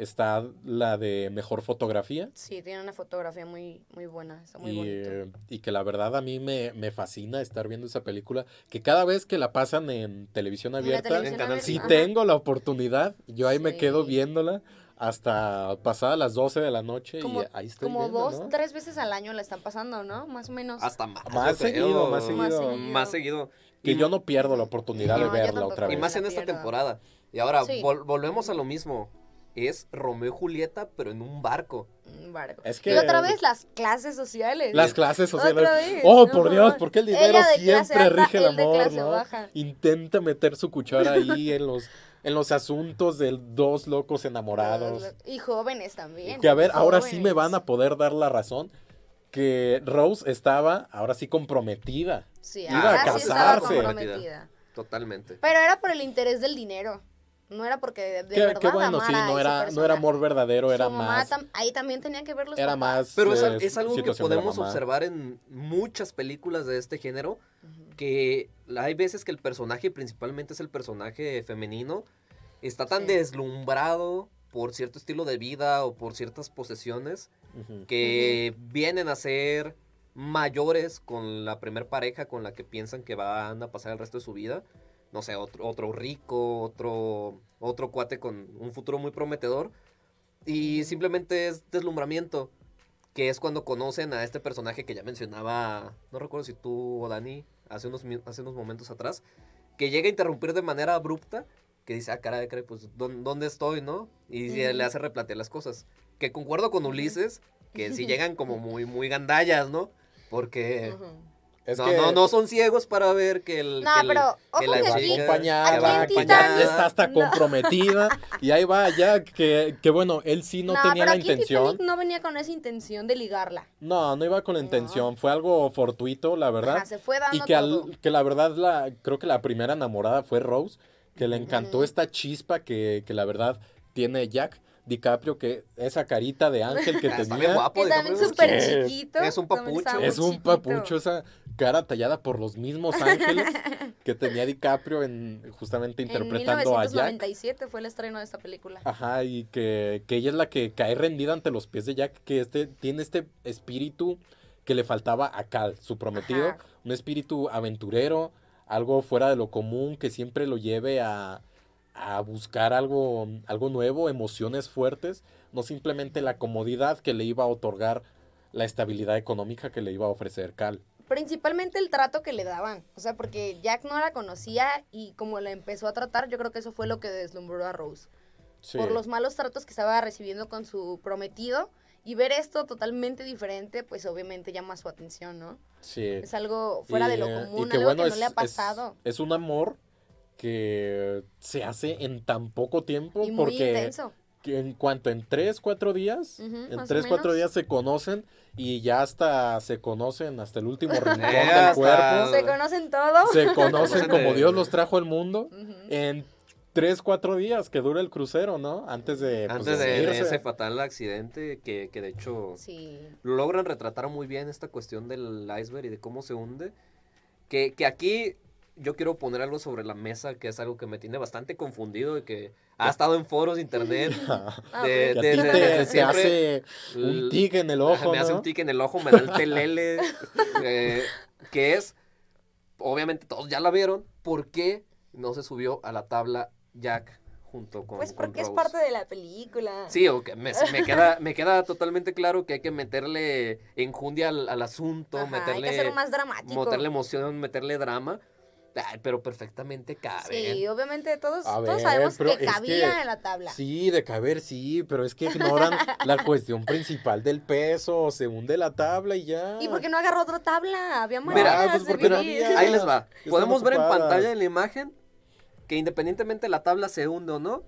está la de mejor fotografía. Sí, tiene una fotografía muy, muy buena. Está muy y, bonito. y que la verdad a mí me, me fascina estar viendo esa película. Que cada vez que la pasan en televisión abierta, televisión si ajá. tengo la oportunidad, yo ahí me quedo viéndola hasta pasadas las 12 de la noche Como, y ahí estoy como viendo, dos, ¿no? tres veces al año la están pasando, ¿no? Más o menos. Hasta más. Más seguido, más seguido. Más seguido. Que Y- yo no pierdo la oportunidad No, de verla otra Y vez. más en esta temporada. Y ahora Sí. vol- volvemos a lo mismo. Es Romeo y Julieta, pero en un barco. Mm, barco. Es Y que otra vez las clases sociales. las clases sociales. Otra vez, Oh, por Dios, no. ¿por qué el dinero siempre alta, rige el amor, clase no? baja. Intenta meter su cuchara ahí en los en los asuntos de dos locos enamorados. Y jóvenes también. Que a ver, ahora sí me van a poder dar la razón que Rose estaba ahora sí comprometida. Sí, iba a ahora sí estaba casarse. comprometida. Totalmente. Pero era por el interés del dinero. No era porque de, de Qué, verdad qué bueno, sí, amara no era, no era amor verdadero, Su era mamá más, tam- ahí también tenía que ver los era papás. más Pero es, eh, es algo que podemos observar en muchas películas de este género, que hay veces que el personaje, principalmente es el personaje femenino, está tan Sí. deslumbrado por cierto estilo de vida o por ciertas posesiones que vienen a ser mayores con la primer pareja con la que piensan que van a pasar el resto de su vida. No sé, otro, otro rico, otro, otro cuate con un futuro muy prometedor. Y simplemente es deslumbramiento, que es cuando conocen a este personaje que ya mencionaba, no recuerdo si tú o Dani, hace unos, hace unos momentos atrás, que llega a interrumpir de manera abrupta, que dice, ah, caray, caray, pues, ¿dó- ¿dónde estoy, no? Y Ujú. le hace replantear las cosas. Que concuerdo con Ulises, que sí <laughs> llegan como muy, muy gandallas, ¿no? Porque. Es no, que no, no son ciegos para ver que el. No, que el- pero que la aquí- chica- acompañada, que aquí Titanic- está hasta no. comprometida y ahí va ya que, que bueno, él sí no, tenía pero la aquí en intención. Titanic no venía con esa intención de ligarla. No, no iba con la No. intención, fue algo fortuito, la verdad. Ajá, se fue dando y que, al- todo. que la verdad, la, creo que la primera enamorada fue Rose, que le encantó esta chispa que, que la verdad tiene Jack DiCaprio, que esa carita de ángel que <laughs> Está bien tenía. guapo, Que también súper chiquito. es un papucho. Es un papucho, esa cara tallada por los mismos <laughs> ángeles que tenía DiCaprio en justamente En interpretando a Jack. 1997 fue el estreno de esta película. Ajá, y que, que ella es la que cae rendida ante los pies de Jack, que este tiene este espíritu que le faltaba a Cal, su prometido, Ajá. un espíritu aventurero, algo fuera de lo común, que siempre lo lleve a, a buscar algo, algo nuevo, emociones fuertes, no simplemente la comodidad que le iba a otorgar la estabilidad económica que le iba a ofrecer Cal. Principalmente el trato que le daban. O sea, porque Jack no la conocía y como la empezó a tratar, yo creo que eso fue lo que deslumbró a Rose. Sí. Por los malos tratos que estaba recibiendo con su prometido. Y ver esto totalmente diferente, pues obviamente llama su atención, ¿no? sí. Es algo fuera de lo eh, común, y que algo bueno, que es, no le ha es- pasado. Es, un amor que se hace en tan poco tiempo y muy porque intenso. que en cuanto en tres, cuatro días, Ujú, en más o tres, cuatro menos. días se conocen y ya hasta se conocen hasta el último <laughs> rincón Eh, del hasta- cuerpo. ¿Se conocen todos? Se conocen como Dios los trajo al mundo Ujú. en tres, cuatro días que dura el crucero, ¿no? Antes de, pues, Antes de, de ese fatal accidente, que, que de hecho Sí. lo logran retratar muy bien esta cuestión del iceberg y de cómo se hunde. Que, que aquí yo quiero poner algo sobre la mesa, que es algo que me tiene bastante confundido y que ha estado en foros de internet. <laughs> Ah, de- siempre. hace un tic en el ojo, me hace un tic en el ojo, me da el telele. <laughs> eh, que es, obviamente todos ya la vieron, ¿por qué no se subió a la tabla Jack junto con Pues con porque es parte de la película. Sí, ok, me, me queda, me queda totalmente claro que hay que meterle enjundia al, al asunto, Ajá, hay meterle, que hacerlo más dramático. meterle emoción, meterle drama. Ay, pero perfectamente cabe. Sí, obviamente todos, todos sabemos pero que es cabía que- en la tabla. Sí, de caber, sí, pero es que <laughs> ignoran la cuestión principal del peso, se hunde la tabla y ya. ¿Y por qué no agarró otra tabla? Había Mira, maneras pues de porque no vivir. había. Ahí les va. Podemos ver en pantalla en la imagen que independientemente la tabla se hunde o no,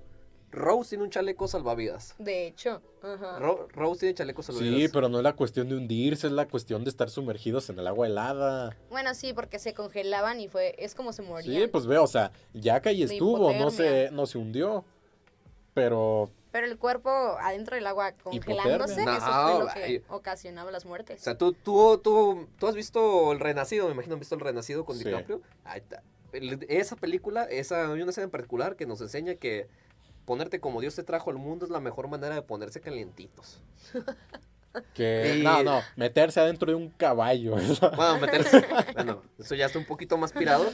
Rose tiene un chaleco salvavidas. De hecho, ajá. Ro- Rose tiene chaleco salvavidas. Sí, pero no es la cuestión de hundirse, es la cuestión de estar sumergidos en el agua helada. Bueno, sí, porque se congelaban y fue, es como se morían. Sí, pues ve, o sea, Jack ahí De estuvo, no se, no se hundió. Pero Pero el cuerpo adentro del agua congelándose, Hipotermia. eso No, fue lo que ay. ocasionaba las O muertes. sea, tú, tú, tú, tú has visto El Renacido, me imagino, ¿has visto El Renacido con Sí. DiCaprio? Ahí está. El- Esa película, esa, hay una escena en particular que nos enseña que ponerte como Dios te trajo al mundo es la mejor manera de ponerse calientitos. <laughs> que... No, no, meterse adentro de un caballo. <laughs> Bueno, meterse. bueno, eso ya está un poquito más pirado.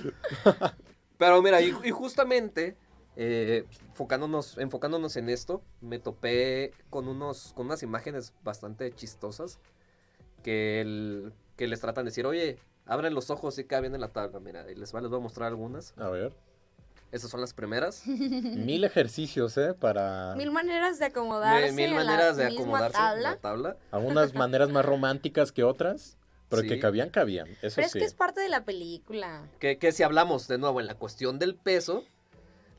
Pero mira, y, y justamente, eh, enfocándonos, enfocándonos en esto, me topé con, unos, con unas imágenes bastante chistosas que, el- que les tratan de decir, oye, abren los ojos y caben en la tabla. Mira, y les, va- les voy a mostrar algunas. A ver. Esas son las primeras. <laughs> Mil ejercicios, ¿eh? Para Mil maneras de acomodarse Mil, mil maneras la de misma acomodarse en la tabla. algunas maneras más románticas que otras, pero Sí. que cabían, cabían. Eso Pero es sí. que es parte de la película. Que, que si hablamos de nuevo en la cuestión del peso,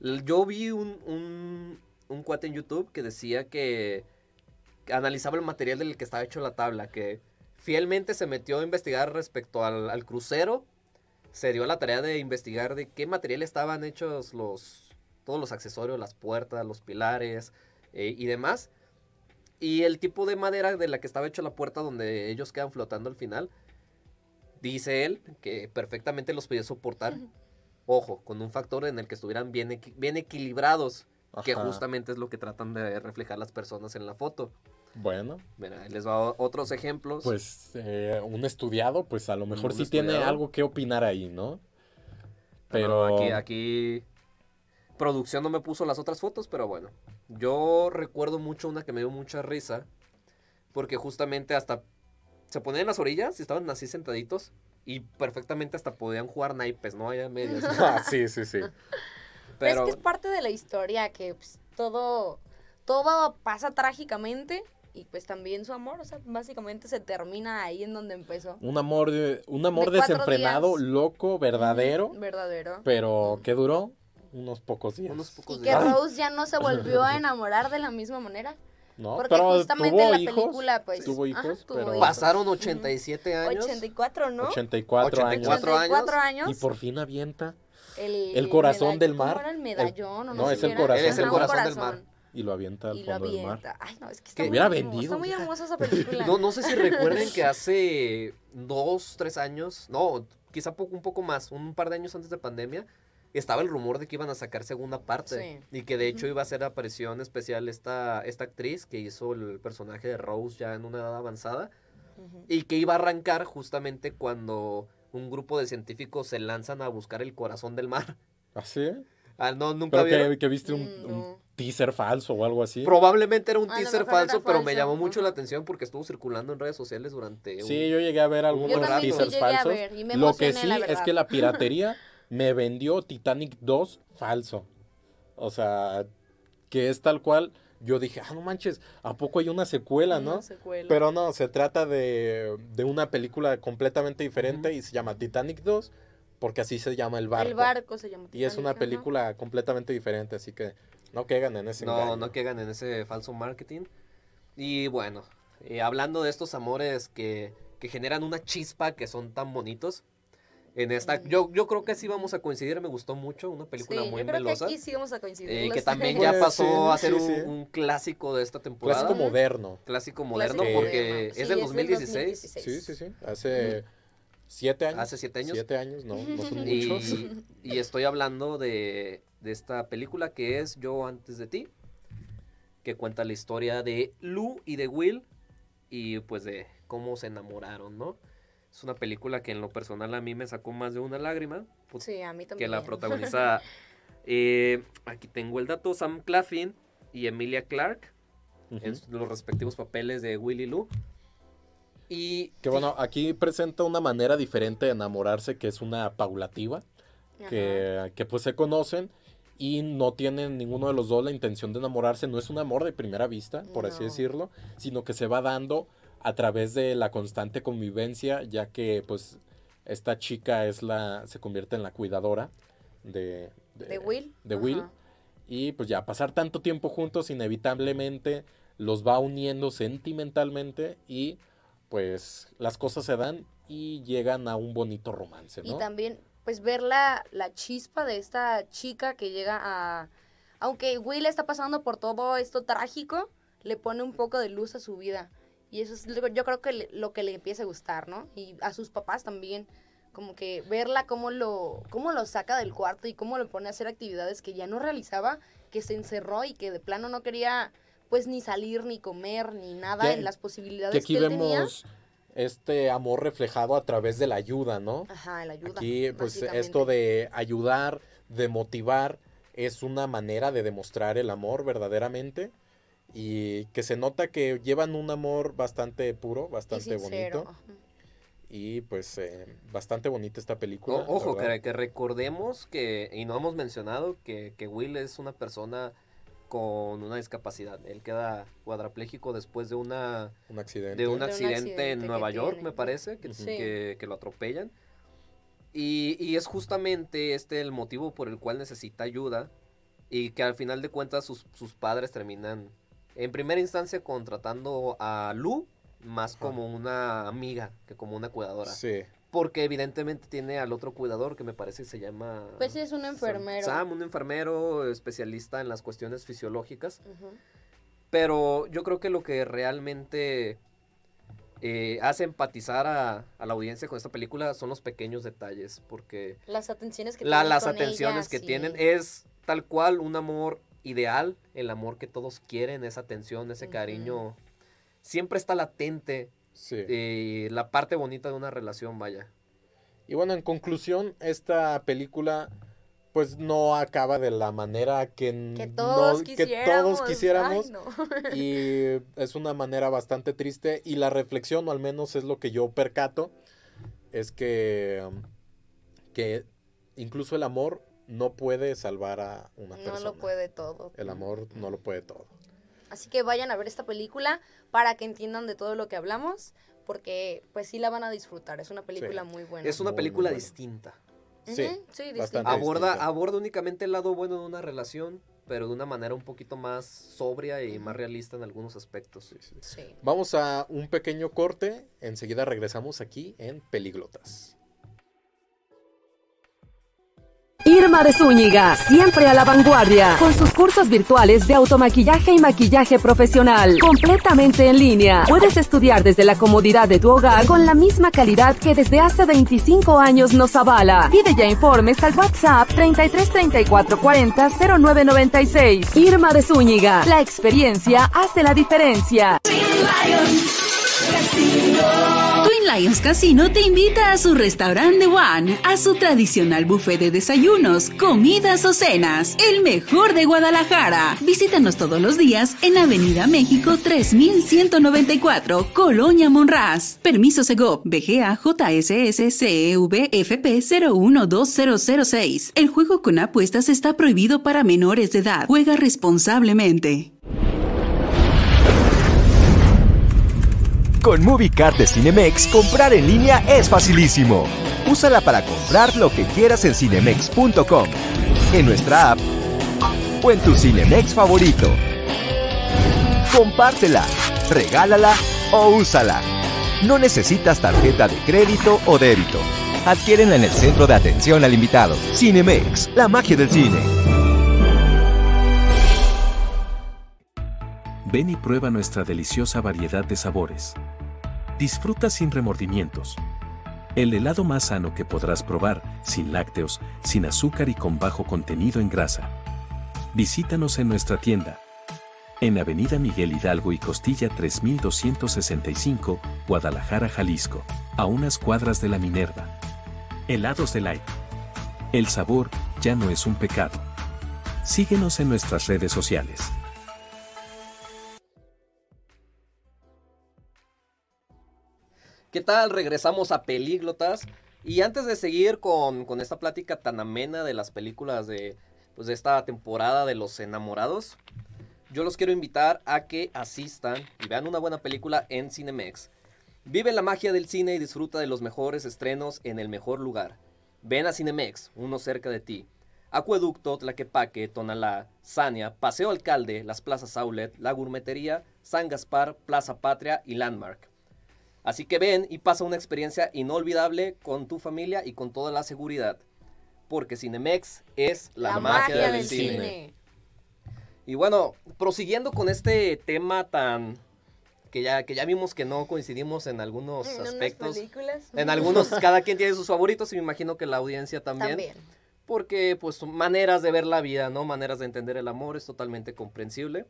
yo vi un, un, un cuate en YouTube que decía que, que analizaba el material del que estaba hecho la tabla, que fielmente se metió a investigar respecto al, al crucero, se dio la tarea de investigar de qué material estaban hechos los, todos los accesorios, las puertas, los pilares eh, y demás. Y el tipo de madera de la que estaba hecha la puerta donde ellos quedan flotando al final, dice él que perfectamente los podía soportar. Ojo, con un factor en el que estuvieran bien, equi- bien equilibrados, que Ajá. justamente es lo que tratan de reflejar las personas en la foto. Bueno, Mira, les va otros ejemplos. pues eh, un estudiado, pues a lo mejor Un sí tiene algo que opinar ahí, ¿no? Pero aquí, aquí producción no me puso las otras fotos, pero bueno. Yo recuerdo mucho una que me dio mucha risa, porque justamente hasta se ponían en las orillas y estaban así sentaditos y perfectamente hasta podían jugar naipes, ¿no? Allá medias. <laughs> Ah, sí, sí, sí. Pero Es que es parte de la historia que pues, todo, todo pasa trágicamente y pues también su amor, o sea, básicamente se termina ahí en donde empezó. Un amor, de- un amor De desenfrenado, días. loco, verdadero, Verdadero. pero ¿qué duró? Unos pocos días. unos pocos Y que días. Rose ya no se <laughs> volvió a enamorar de la misma manera. ¿no? Porque pero justamente tuvo en la hijos, película, pues. tuvo ajá, hijos, tuvo pero. Pasaron 87 años. 84, ¿no? 84 años. 84 84 años. Y por fin avienta el, el corazón medall- del ¿cómo mar. era el medallón? o no, no, sé es el era. corazón Él es el Ajá, un corazón del mar. Y lo avienta al Y lo fondo del mar. Ay, no, es que está Que muy, hubiera hermoso, vendido, Está muy hermosa esa <laughs> película. No, no sé si <laughs> recuerden que hace dos, tres años, no, quizá poco, un poco más, un par de años antes de pandemia, estaba el rumor de que iban a sacar segunda parte. Sí. Y que de hecho iba a ser aparición especial esta, esta actriz que hizo el personaje de Rose ya en una edad avanzada. Y que iba a arrancar justamente cuando un grupo de científicos se lanzan a buscar el corazón del mar. ¿Ah, sí? Ah, no, nunca Pero que, que viste un, Mm, un. Teaser falso o algo así. Probablemente era un A lo teaser falso, pero me llamó mucho la atención porque estuvo circulando en redes sociales durante Sí, un- yo llegué a ver Yo algunos sí teasers falsos. ver y me Lo que sí la es que la <laughs> piratería me vendió Titanic 2 falso. O sea, que es tal cual. Yo dije, ah, no manches, ¿a poco hay una secuela, no? Secuela. Pero no, se trata de, de una película completamente diferente y se llama Titanic 2 porque así se llama el barco. El barco se llama Y es Titanic, una película completamente diferente, así que no caigan en ese No, engaño. no quedan en ese falso marketing. Y bueno, eh, hablando de estos amores que, que generan una chispa, que son tan bonitos. En esta, Mm. yo, yo creo que sí vamos a coincidir, me gustó mucho, una película Sí, muy yo creo melosa. que aquí sí vamos a coincidir. eh, que también ya Pues, pasó sí, a ser sí, un, sí. un clásico de esta temporada. Clásico moderno. Clásico moderno, Clásico porque moderno. es Sí, del 2016. 2016. Sí, sí, sí. Hace siete años. Hace siete años. Siete años, no, no son <laughs> muchos. Y, y estoy hablando de, de esta película que es Yo antes de ti, que cuenta la historia de Lou y de Will y pues de cómo se enamoraron, ¿no? Es una película que en lo personal a mí me sacó más de una lágrima, pues, Sí, a mí que también. la protagoniza, <laughs> eh, aquí tengo el dato, Sam Claflin y Emilia Clarke, en los respectivos papeles de Will y Lou. Y Que bueno, aquí presenta una manera diferente de enamorarse, que es una paulativa, que, que pues se conocen y no tienen ninguno de los dos la intención de enamorarse. No es un amor de primera vista, por así decirlo, sino que se va dando a través de la constante convivencia, ya que pues esta chica es la, se convierte en la cuidadora de, De Will. de Will. Y pues ya pasar tanto tiempo juntos inevitablemente los va uniendo sentimentalmente y pues las cosas se dan y llegan a un bonito romance, Y ¿no? también, pues, ver la, la chispa de esta chica que llega a... Aunque Will está pasando por todo esto trágico, le pone un poco de luz a su vida. Y eso es yo creo que le- lo que le empieza a gustar, ¿no? Y a sus papás también. Como que verla cómo lo, cómo lo saca del cuarto y cómo lo pone a hacer actividades que ya no realizaba, que se encerró y que de plano no quería pues ni salir, ni comer, ni nada Que- en las posibilidades Que que, aquí él tenía. vemos este amor reflejado a través de la ayuda, ¿no? Ajá, la ayuda. Aquí pues esto de ayudar, de motivar, es una manera de demostrar el amor verdaderamente y que se nota que llevan un amor bastante puro, bastante bonito. ajá. Y pues eh, bastante bonita esta película. O- ojo, que, que recordemos que, y no hemos mencionado, que, que Will es una persona con una discapacidad. Él queda cuadrapléjico después de una un accidente. de un un accidente, en Nueva York, tiene. me parece, que, Sí. que, que lo atropellan. Y, y es justamente este el motivo por el cual necesita ayuda y que al final de cuentas sus, sus padres terminan en primera instancia contratando a Lu más Ajá. como una amiga que como una cuidadora. Sí. Porque evidentemente tiene al otro cuidador que me parece que se llama... Pues sí, es un enfermero. Sam, un enfermero especialista en las cuestiones fisiológicas. Pero yo creo que lo que realmente eh, hace empatizar a, a la audiencia con esta película son los pequeños detalles, porque Las atenciones que la- tienen las con atenciones ella, que sí. tienen es tal cual un amor ideal, el amor que todos quieren, esa atención, ese cariño, siempre está latente, Sí. eh, la parte bonita de una relación, vaya. Y bueno, en conclusión, esta película pues no acaba de la manera que, Que no- todos que quisiéramos. todos quisiéramos. Ay, no. <laughs> y es una manera bastante triste y la reflexión, o al menos es lo que yo percato, es que, que incluso el amor no puede salvar a una No persona. lo puede todo. El amor no lo puede todo. Así que vayan a ver esta película para que entiendan de todo lo que hablamos, porque pues sí la van a disfrutar. Es una película muy buena. Es una Muy, muy película buena. distinta. Sí, sí, distinta. bastante. Aborda, distinta. aborda únicamente el lado bueno de una relación, pero de una manera un poquito más sobria y más realista en algunos aspectos. Sí. Vamos a un pequeño corte, enseguida regresamos aquí en Peliglotas. Irma de Zúñiga, siempre a la vanguardia, con sus cursos virtuales de automaquillaje y maquillaje profesional, completamente en línea. Puedes estudiar desde la comodidad de tu hogar con la misma calidad que desde hace 25 años nos avala. Pide ya informes al WhatsApp 33 34 40 0996. Irma de Zúñiga, la experiencia hace la diferencia. Lions Casino te invita a su restaurante One, a su tradicional buffet de desayunos, comidas o cenas, el mejor de Guadalajara. Visítanos todos los días en Avenida México 3194, Colonia Monraz. Permiso Segov, BGA JSS CEV FP 012006. El juego con apuestas está prohibido para menores de edad. Juega responsablemente. Con MovieCard de Cinemex, comprar en línea es facilísimo. Úsala para comprar lo que quieras en cinemex.com, en nuestra app o en tu Cinemex favorito. Compártela, regálala o úsala. No necesitas tarjeta de crédito o débito. Adquiérenla en el centro de atención al invitado. Cinemex, la magia del cine. Ven y prueba nuestra deliciosa variedad de sabores. Disfruta sin remordimientos. El helado más sano que podrás probar, sin lácteos, sin azúcar y con bajo contenido en grasa. Visítanos en nuestra tienda. En Avenida Miguel Hidalgo y Costilla 3265, Guadalajara, Jalisco, a unas cuadras de la Minerva. Helados de Light. El sabor ya no es un pecado. Síguenos en nuestras redes sociales. ¿Qué tal? Regresamos a Pelíglotas. Y antes de seguir con, con esta plática tan amena de las películas de, pues, de esta temporada de los enamorados, yo los quiero invitar a que asistan y vean una buena película en Cinemex. Vive la magia del cine y disfruta de los mejores estrenos en el mejor lugar. Ven a Cinemex, uno cerca de ti. Acueducto, Tlaquepaque, Tonalá, Sania, Paseo Alcalde, las plazas Outlet, La Gourmetería, San Gaspar, Plaza Patria y Landmark. Así que ven y pasa una experiencia inolvidable con tu familia y con toda la seguridad. Porque Cinemex es la, magia, del, cine. Y bueno, prosiguiendo con este tema tan... Que ya, que ya vimos que no coincidimos en algunos En aspectos. películas. En algunos, <laughs> cada quien tiene sus favoritos y me imagino que la audiencia también. También. Porque, pues, maneras de ver la vida, ¿no? Maneras de entender el amor, es totalmente comprensible.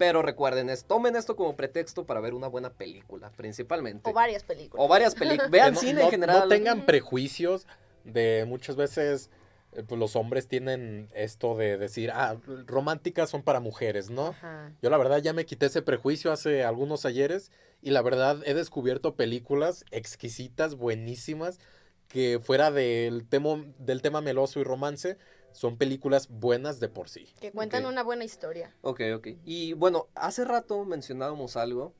Pero recuerden, es, tomen esto como pretexto para ver una buena película, principalmente. O varias películas. O varias películas. <laughs> Vean no- cine no- en general. No tengan prejuicios de muchas veces eh, pues, los hombres tienen esto de decir, ah, románticas son para mujeres, ¿no? Ajá. Yo la verdad ya me quité ese prejuicio hace algunos ayeres y la verdad he descubierto películas exquisitas, buenísimas, que fuera del tema, del tema meloso y romance, son películas buenas de por sí. Que cuentan Ok. una buena historia. Ok, ok. Y bueno, hace rato mencionábamos algo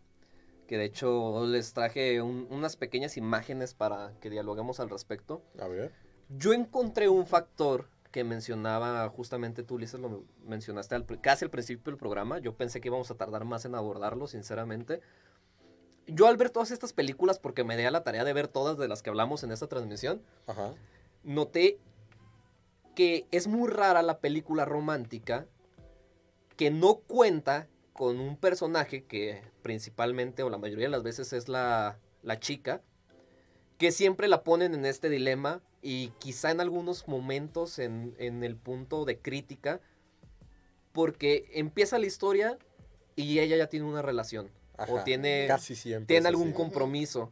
que de hecho les traje un- unas pequeñas imágenes para que dialoguemos al respecto. A ver. Yo encontré un factor que mencionaba justamente tú, Ulises, lo mencionaste al, casi al principio del programa. Yo pensé que íbamos a tardar más en abordarlo, sinceramente. yo al ver todas estas películas, porque me di a la tarea de ver todas de las que hablamos en esta transmisión, Ajá. noté que es muy rara la película romántica que no cuenta con un personaje que principalmente o la mayoría de las veces es la, la chica, que siempre la ponen en este dilema y quizá en algunos momentos en, en el punto de crítica, porque empieza la historia y ella ya tiene una relación o tiene Casi siempre. tiene algún compromiso.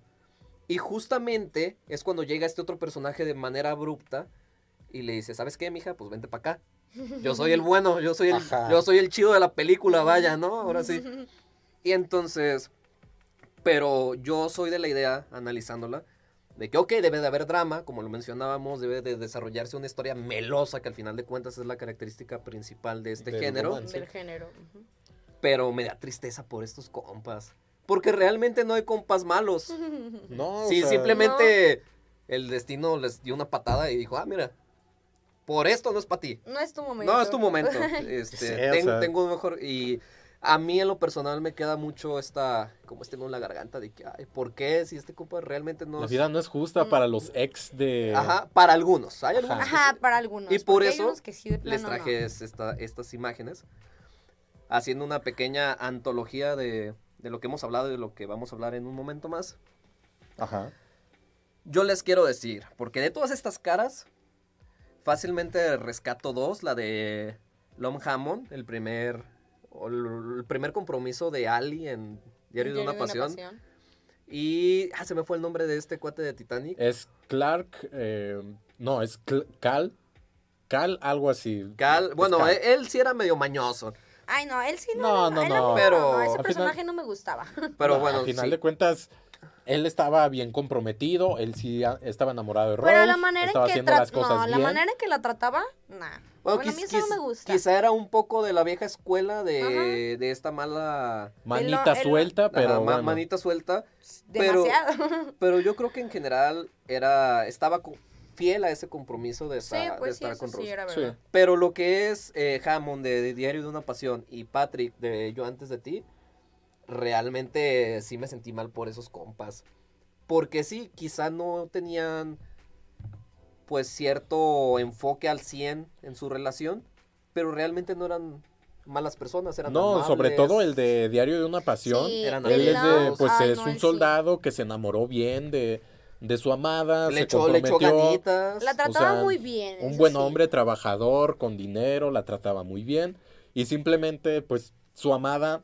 Y justamente es cuando llega este otro personaje de manera abrupta y le dice, ¿sabes qué, mija? Pues vente para acá. <laughs> Yo soy el bueno, yo soy el, Ajá. yo soy el chido de la película, vaya, ¿no? Ahora sí. <laughs> Y entonces, pero yo soy de la idea, analizándola, de que, ok, debe de haber drama, como lo mencionábamos, debe de desarrollarse una historia melosa, que al final de cuentas es la característica principal de este Del género romance. Del género. pero me da tristeza por estos compas. Porque realmente no hay compas malos. <laughs> No, o Sí, sea, simplemente el destino les dio una patada y dijo, ah, mira, por esto no es para ti. No es tu momento. No es tu momento. <laughs> Este, Sí, o ten- sea. Tengo un mejor... Y a mí en lo personal me queda mucho esta, como este en la garganta de que, ay, ¿por qué? Si este compa realmente no La es... vida no es justa para los ex de... Ajá, para algunos. Hay algunos que Ajá, sí. para algunos. Y por eso unos que sí de les plano traje es- esta- estas imágenes, haciendo una pequeña antología de, de lo que hemos hablado y de lo que vamos a hablar en un momento más. Ajá. Yo les quiero decir, porque de todas estas caras, fácilmente rescato dos, la de Lom Hammond, el primer, el, primer compromiso de Ali en Diario de una Pasión, y ah, se me fue el nombre de este cuate de Titanic. Es Clark... eh, no, es Cl- Cal... Cal algo así. Cal, bueno, Cal. él, él sí era medio mañoso, Ay, no, él sí No, no. no, no. Pero- ese Al personaje final- no me gustaba. pero No, bueno, al final sí. de cuentas, él estaba bien comprometido, él sí estaba enamorado de Rose, Pero la manera en que haciendo tra- las cosas no, la manera en que la trataba, nah. Bueno, Bueno, a mí eso no me gusta. Quizá era un poco de la vieja escuela de, de esta mala... Manita el- suelta, pero ajá, ma- bueno. manita suelta. Pero- Demasiado. <laughs> Pero yo creo que en general era estaba fiel a ese compromiso de sí, estar, de pues sí, estar eso con sí Rose. era Sí. verdad. Pero lo que es eh, Hammond de, de Diario de una Pasión y Patrick de Yo antes de ti, realmente sí me sentí mal por esos compas. Porque sí, quizá no tenían pues cierto enfoque al 100 en su relación, pero realmente no eran malas personas, eran No, sobre todo el de Diario de una Pasión. Sí, eran Él es de, pues ay, es no, un sí. soldado que se enamoró bien de, de su amada, le se echó, le echó comprometió. ganitas. La trataba sea, muy bien. un buen sí. hombre trabajador, con dinero, la trataba muy bien. Y simplemente, pues, su amada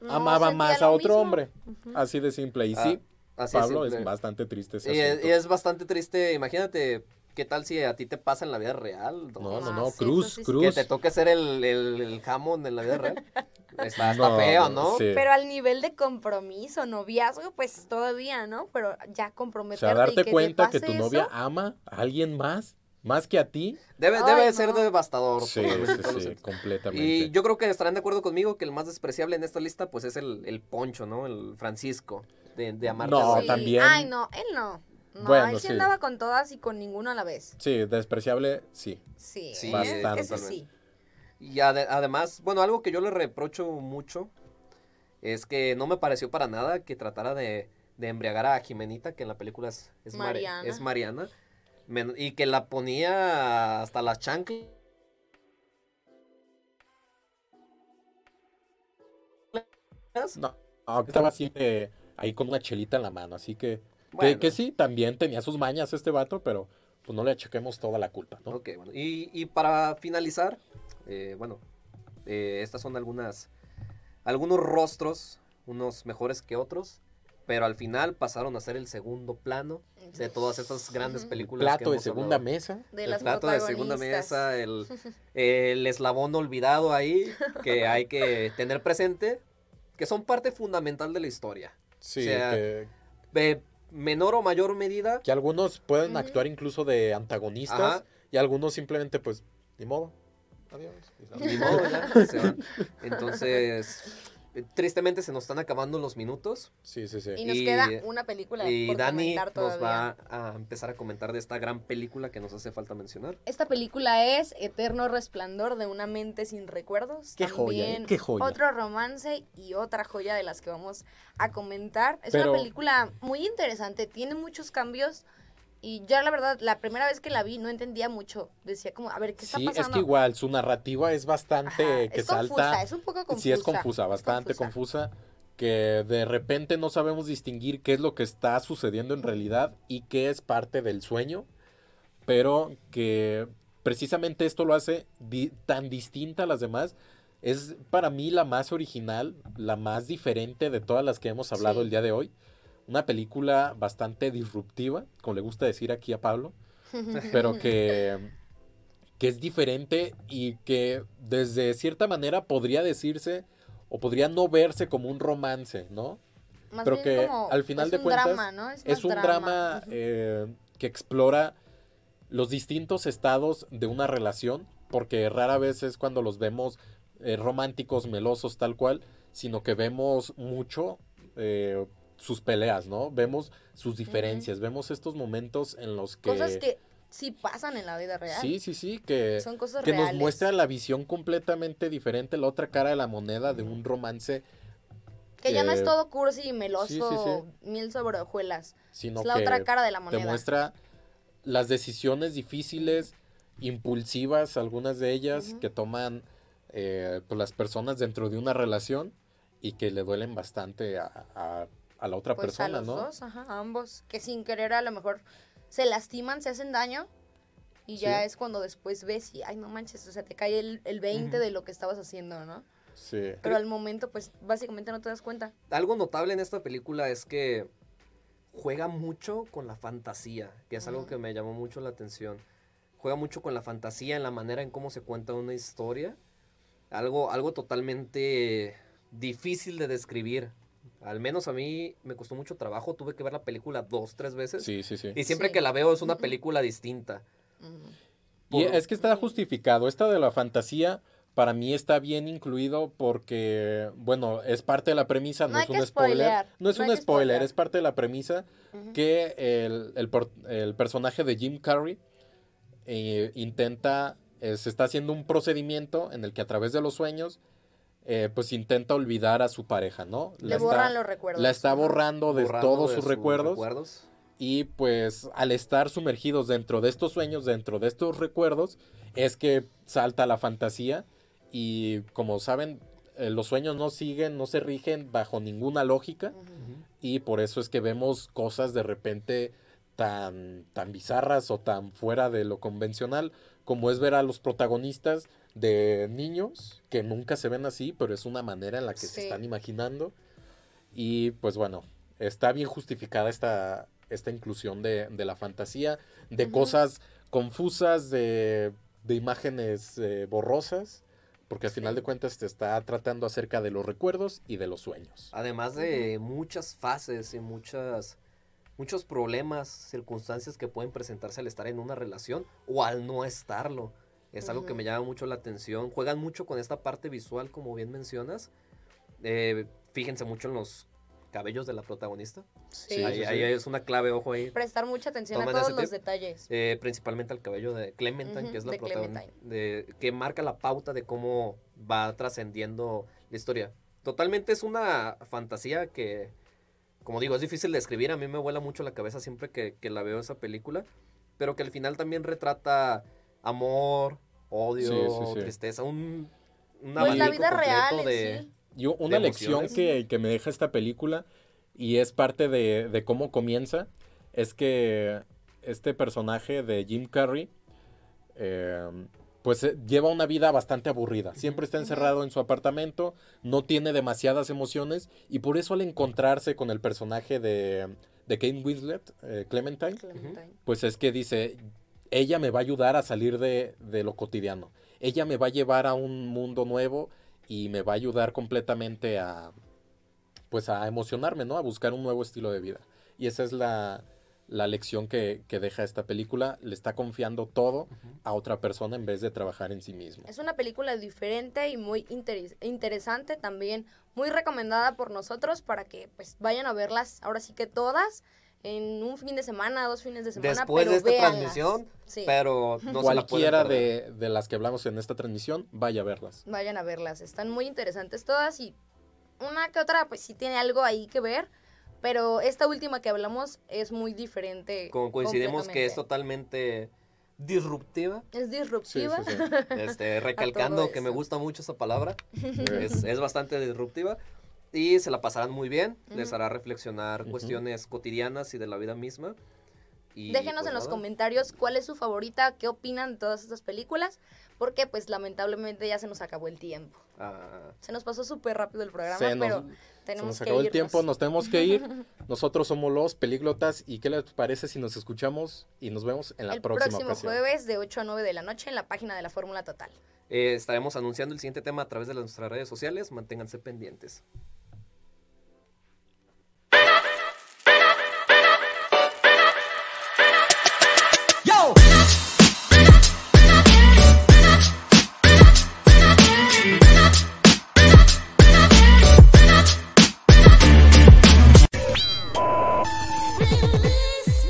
No, amaba más a otro mismo. hombre. Así de simple. Y Ah, sí, así es Pablo es, bastante triste ese Y es, y bastante triste, imagínate, ¿qué tal si a ti te pasa en la vida real? No, no, Ah, no, sí, eso Cruz, sí, sí. Cruz. Que te toque ser el, el, el jamón en la vida real. <laughs> Está, está No, feo, ¿no? sí. Pero al nivel de compromiso, noviazgo, pues todavía, ¿no? Pero ya O comprometerte sea, y darte que te cuenta que pase tu novia eso, ama a alguien más, más que a ti. Debe, Ay, debe no. ser devastador. Sí, sí, sí, completamente. Y yo creo que estarán de acuerdo conmigo que el más despreciable en esta lista, pues es el, el Poncho, ¿no? El Francisco, de, de Amarte No, sí. también- Ay, no, él no. No, Bueno, él sí sí. andaba con todas y con ninguna a la vez. Sí, despreciable, sí. Sí, Sí, bastante. Ese sí. Y ade- además, bueno, algo que yo le reprocho mucho es que no me pareció para nada que tratara de, de embriagar a Jimenita, que en la película es, es, Mari- Mariana. es Mariana, y que la ponía hasta las chanclas. No, no, estaba siempre ahí con una chelita en la mano, así que, que- Bueno. que, sí, también tenía sus mañas este vato, pero pues no le achaquemos toda la culpa, ¿no? Ok, bueno. Y, y para finalizar, eh, bueno, eh, estas son algunas, algunos rostros, unos mejores que otros, pero al final pasaron a ser el segundo plano de todas estas grandes películas. que Plato de hemos segunda hablado. mesa. De el las plato de segunda mesa, el, <laughs> el eslabón olvidado ahí, que <laughs> hay que tener presente, que son parte fundamental de la historia. Sí, O sea, que, De menor o mayor medida, que algunos pueden Ujú. actuar incluso de antagonistas Ajá. y algunos simplemente pues, ni modo. Adiós. Ni modo, ya, se van. <laughs> Entonces, tristemente se nos están acabando los minutos. Sí, sí, sí. Y nos Y- queda una película Y por Dani comentar nos va a empezar a comentar de esta gran película que nos hace falta mencionar. Esta película es Eterno Resplandor de una mente sin recuerdos. Qué joya, ¿eh? Qué joya. Otro romance y otra joya de las que vamos a comentar. Es Pero- una película muy interesante, tiene muchos cambios. Y yo, la verdad, la primera vez que la vi no entendía mucho. Decía como, a ver, ¿qué está Sí, pasando? es que igual su narrativa es bastante Ajá, que es salta. confusa, es un poco confusa. Sí, es confusa, bastante confusa. Que de repente no sabemos distinguir qué es lo que está sucediendo en realidad y qué es parte del sueño. Pero que precisamente esto lo hace di- tan distinta a las demás. Es para mí la más original, la más diferente de todas las que hemos hablado Sí. el día de hoy. Una película bastante disruptiva, como le gusta decir aquí a Pablo <laughs> pero que, que es diferente y que desde cierta manera podría decirse o podría no verse como un romance, ¿no? Más pero que como- al final es de un cuentas drama, ¿no? Es, un drama eh, que explora los distintos estados de una relación, porque rara vez es cuando los vemos eh, románticos, melosos, tal cual, sino que vemos mucho eh, sus peleas, ¿no? Vemos sus diferencias, vemos estos momentos en los que... Cosas que sí pasan en la vida real. Sí, sí, sí, que, Son cosas que nos muestra la visión completamente diferente, la otra cara de la moneda de un romance, Que ya no es eh, todo cursi y meloso, sí, sí, miel sobre hojuelas. sino Es la que otra cara de la te moneda. muestra las decisiones difíciles, impulsivas, algunas de ellas que toman eh, pues, las personas dentro de una relación y que le duelen bastante a, a- a la otra Pues a persona, los ¿no? dos, ajá, a ambos. Que sin querer a lo mejor se lastiman, se hacen daño. Y ya Sí. es cuando después ves y, ay, no manches, o sea, te cae el, el 20 Ujú. de lo que estabas haciendo, ¿no? Sí. Pero al momento, pues, básicamente no te das cuenta. Algo notable en esta película es que juega mucho con la fantasía, que es algo que me llamó mucho la atención. Juega mucho con la fantasía en la manera en cómo se cuenta una historia. Algo, algo totalmente difícil de describir. Al menos a mí me costó mucho trabajo. Tuve que ver la película dos, tres veces. Sí, sí, sí. Y siempre Sí. que la veo es una película distinta. Y es que está justificado. Esta de la fantasía para mí está bien incluido porque, bueno, es parte de la premisa, no, es un spoiler. No es no un spoiler, es parte de la premisa que el, el personaje de Jim Carrey eh, intenta, eh, se está haciendo un procedimiento en el que a través de los sueños, eh, pues intenta olvidar a su pareja, ¿no? Le borran los recuerdos. la está borrando de borrando todos de sus recuerdos. Y pues al estar sumergidos dentro de estos sueños, dentro de estos recuerdos, es que salta la fantasía. Y como saben, eh, los sueños no siguen, no se rigen bajo ninguna lógica. Y por eso es que vemos cosas de repente tan, tan bizarras o tan fuera de lo convencional, como es ver a los protagonistas de niños que nunca se ven así, pero es una manera en la que se están imaginando. Y pues bueno, está bien justificada esta, esta inclusión de, de la fantasía, de cosas confusas, de, de imágenes eh, borrosas, porque al final de cuentas te está tratando acerca de los recuerdos y de los sueños. Además de muchas fases y muchas, muchos problemas, circunstancias que pueden presentarse al estar en una relación o al no estarlo. Es algo que me llama mucho la atención. Juegan mucho con esta parte visual, como bien mencionas. Eh, fíjense mucho en los cabellos de la protagonista. Sí. Ahí, sí, ahí es una clave, ojo ahí. Prestar mucha atención a todos los detalles. Eh, principalmente al cabello de Clementine, que es la protagonista, que marca la pauta de cómo va trascendiendo la historia. Totalmente es una fantasía que, como digo, es difícil de escribir. A mí me vuela mucho la cabeza siempre que, que la veo esa película, pero que al final también retrata amor, odio, Sí, sí, sí. tristeza, un, un Pues la vida real de... sí. Y u- una de lección que, que me deja esta película, y es parte de, de cómo comienza, es que este personaje de Jim Carrey, eh, pues eh, lleva una vida bastante aburrida. Siempre está encerrado en su apartamento, no tiene demasiadas emociones, y por eso al encontrarse con el personaje de, de Kate Winslet, eh, Clementine, Clementine. pues es que dice, ella me va a ayudar a salir de, de lo cotidiano. Ella me va a llevar a un mundo nuevo y me va a ayudar completamente a, pues a emocionarme, ¿no? A buscar un nuevo estilo de vida. Y esa es la, la lección que, que deja esta película. Le está confiando todo a otra persona en vez de trabajar en sí mismo. Es una película diferente y muy interes- interesante también, muy recomendada por nosotros para que pues vayan a verlas ahora sí que todas en un fin de semana, dos fines de semana. Después pero de esta véanlas. transmisión, Sí, pero no se la Cualquiera de, de las que hablamos en esta transmisión, vaya a verlas. vayan a verlas, están muy interesantes todas y una que otra pues sí tiene algo ahí que ver, pero esta última que hablamos es muy diferente. Como coincidimos que es totalmente disruptiva, Es disruptiva. sí, sí. este, <laughs> recalcando que me gusta mucho esa palabra, <laughs> es, es bastante disruptiva y se la pasarán muy bien, les hará reflexionar cuestiones cotidianas y de la vida misma. Y, Déjenos pues, en los comentarios cuál es su favorita, qué opinan de todas estas películas, porque pues lamentablemente ya se nos acabó el tiempo. Ah, Se nos pasó súper rápido el programa, Se nos, pero se tenemos nos que acabó el irnos. tiempo, nos tenemos que ir. <laughs> Nosotros somos los Pelíglotas. ¿Y qué les parece si nos escuchamos y nos vemos en la el próxima próximo ocasión? jueves de 8 a 9 de la noche en la página de la Fórmula Total. Eh, estaremos anunciando el siguiente tema a través de nuestras redes sociales, manténganse pendientes.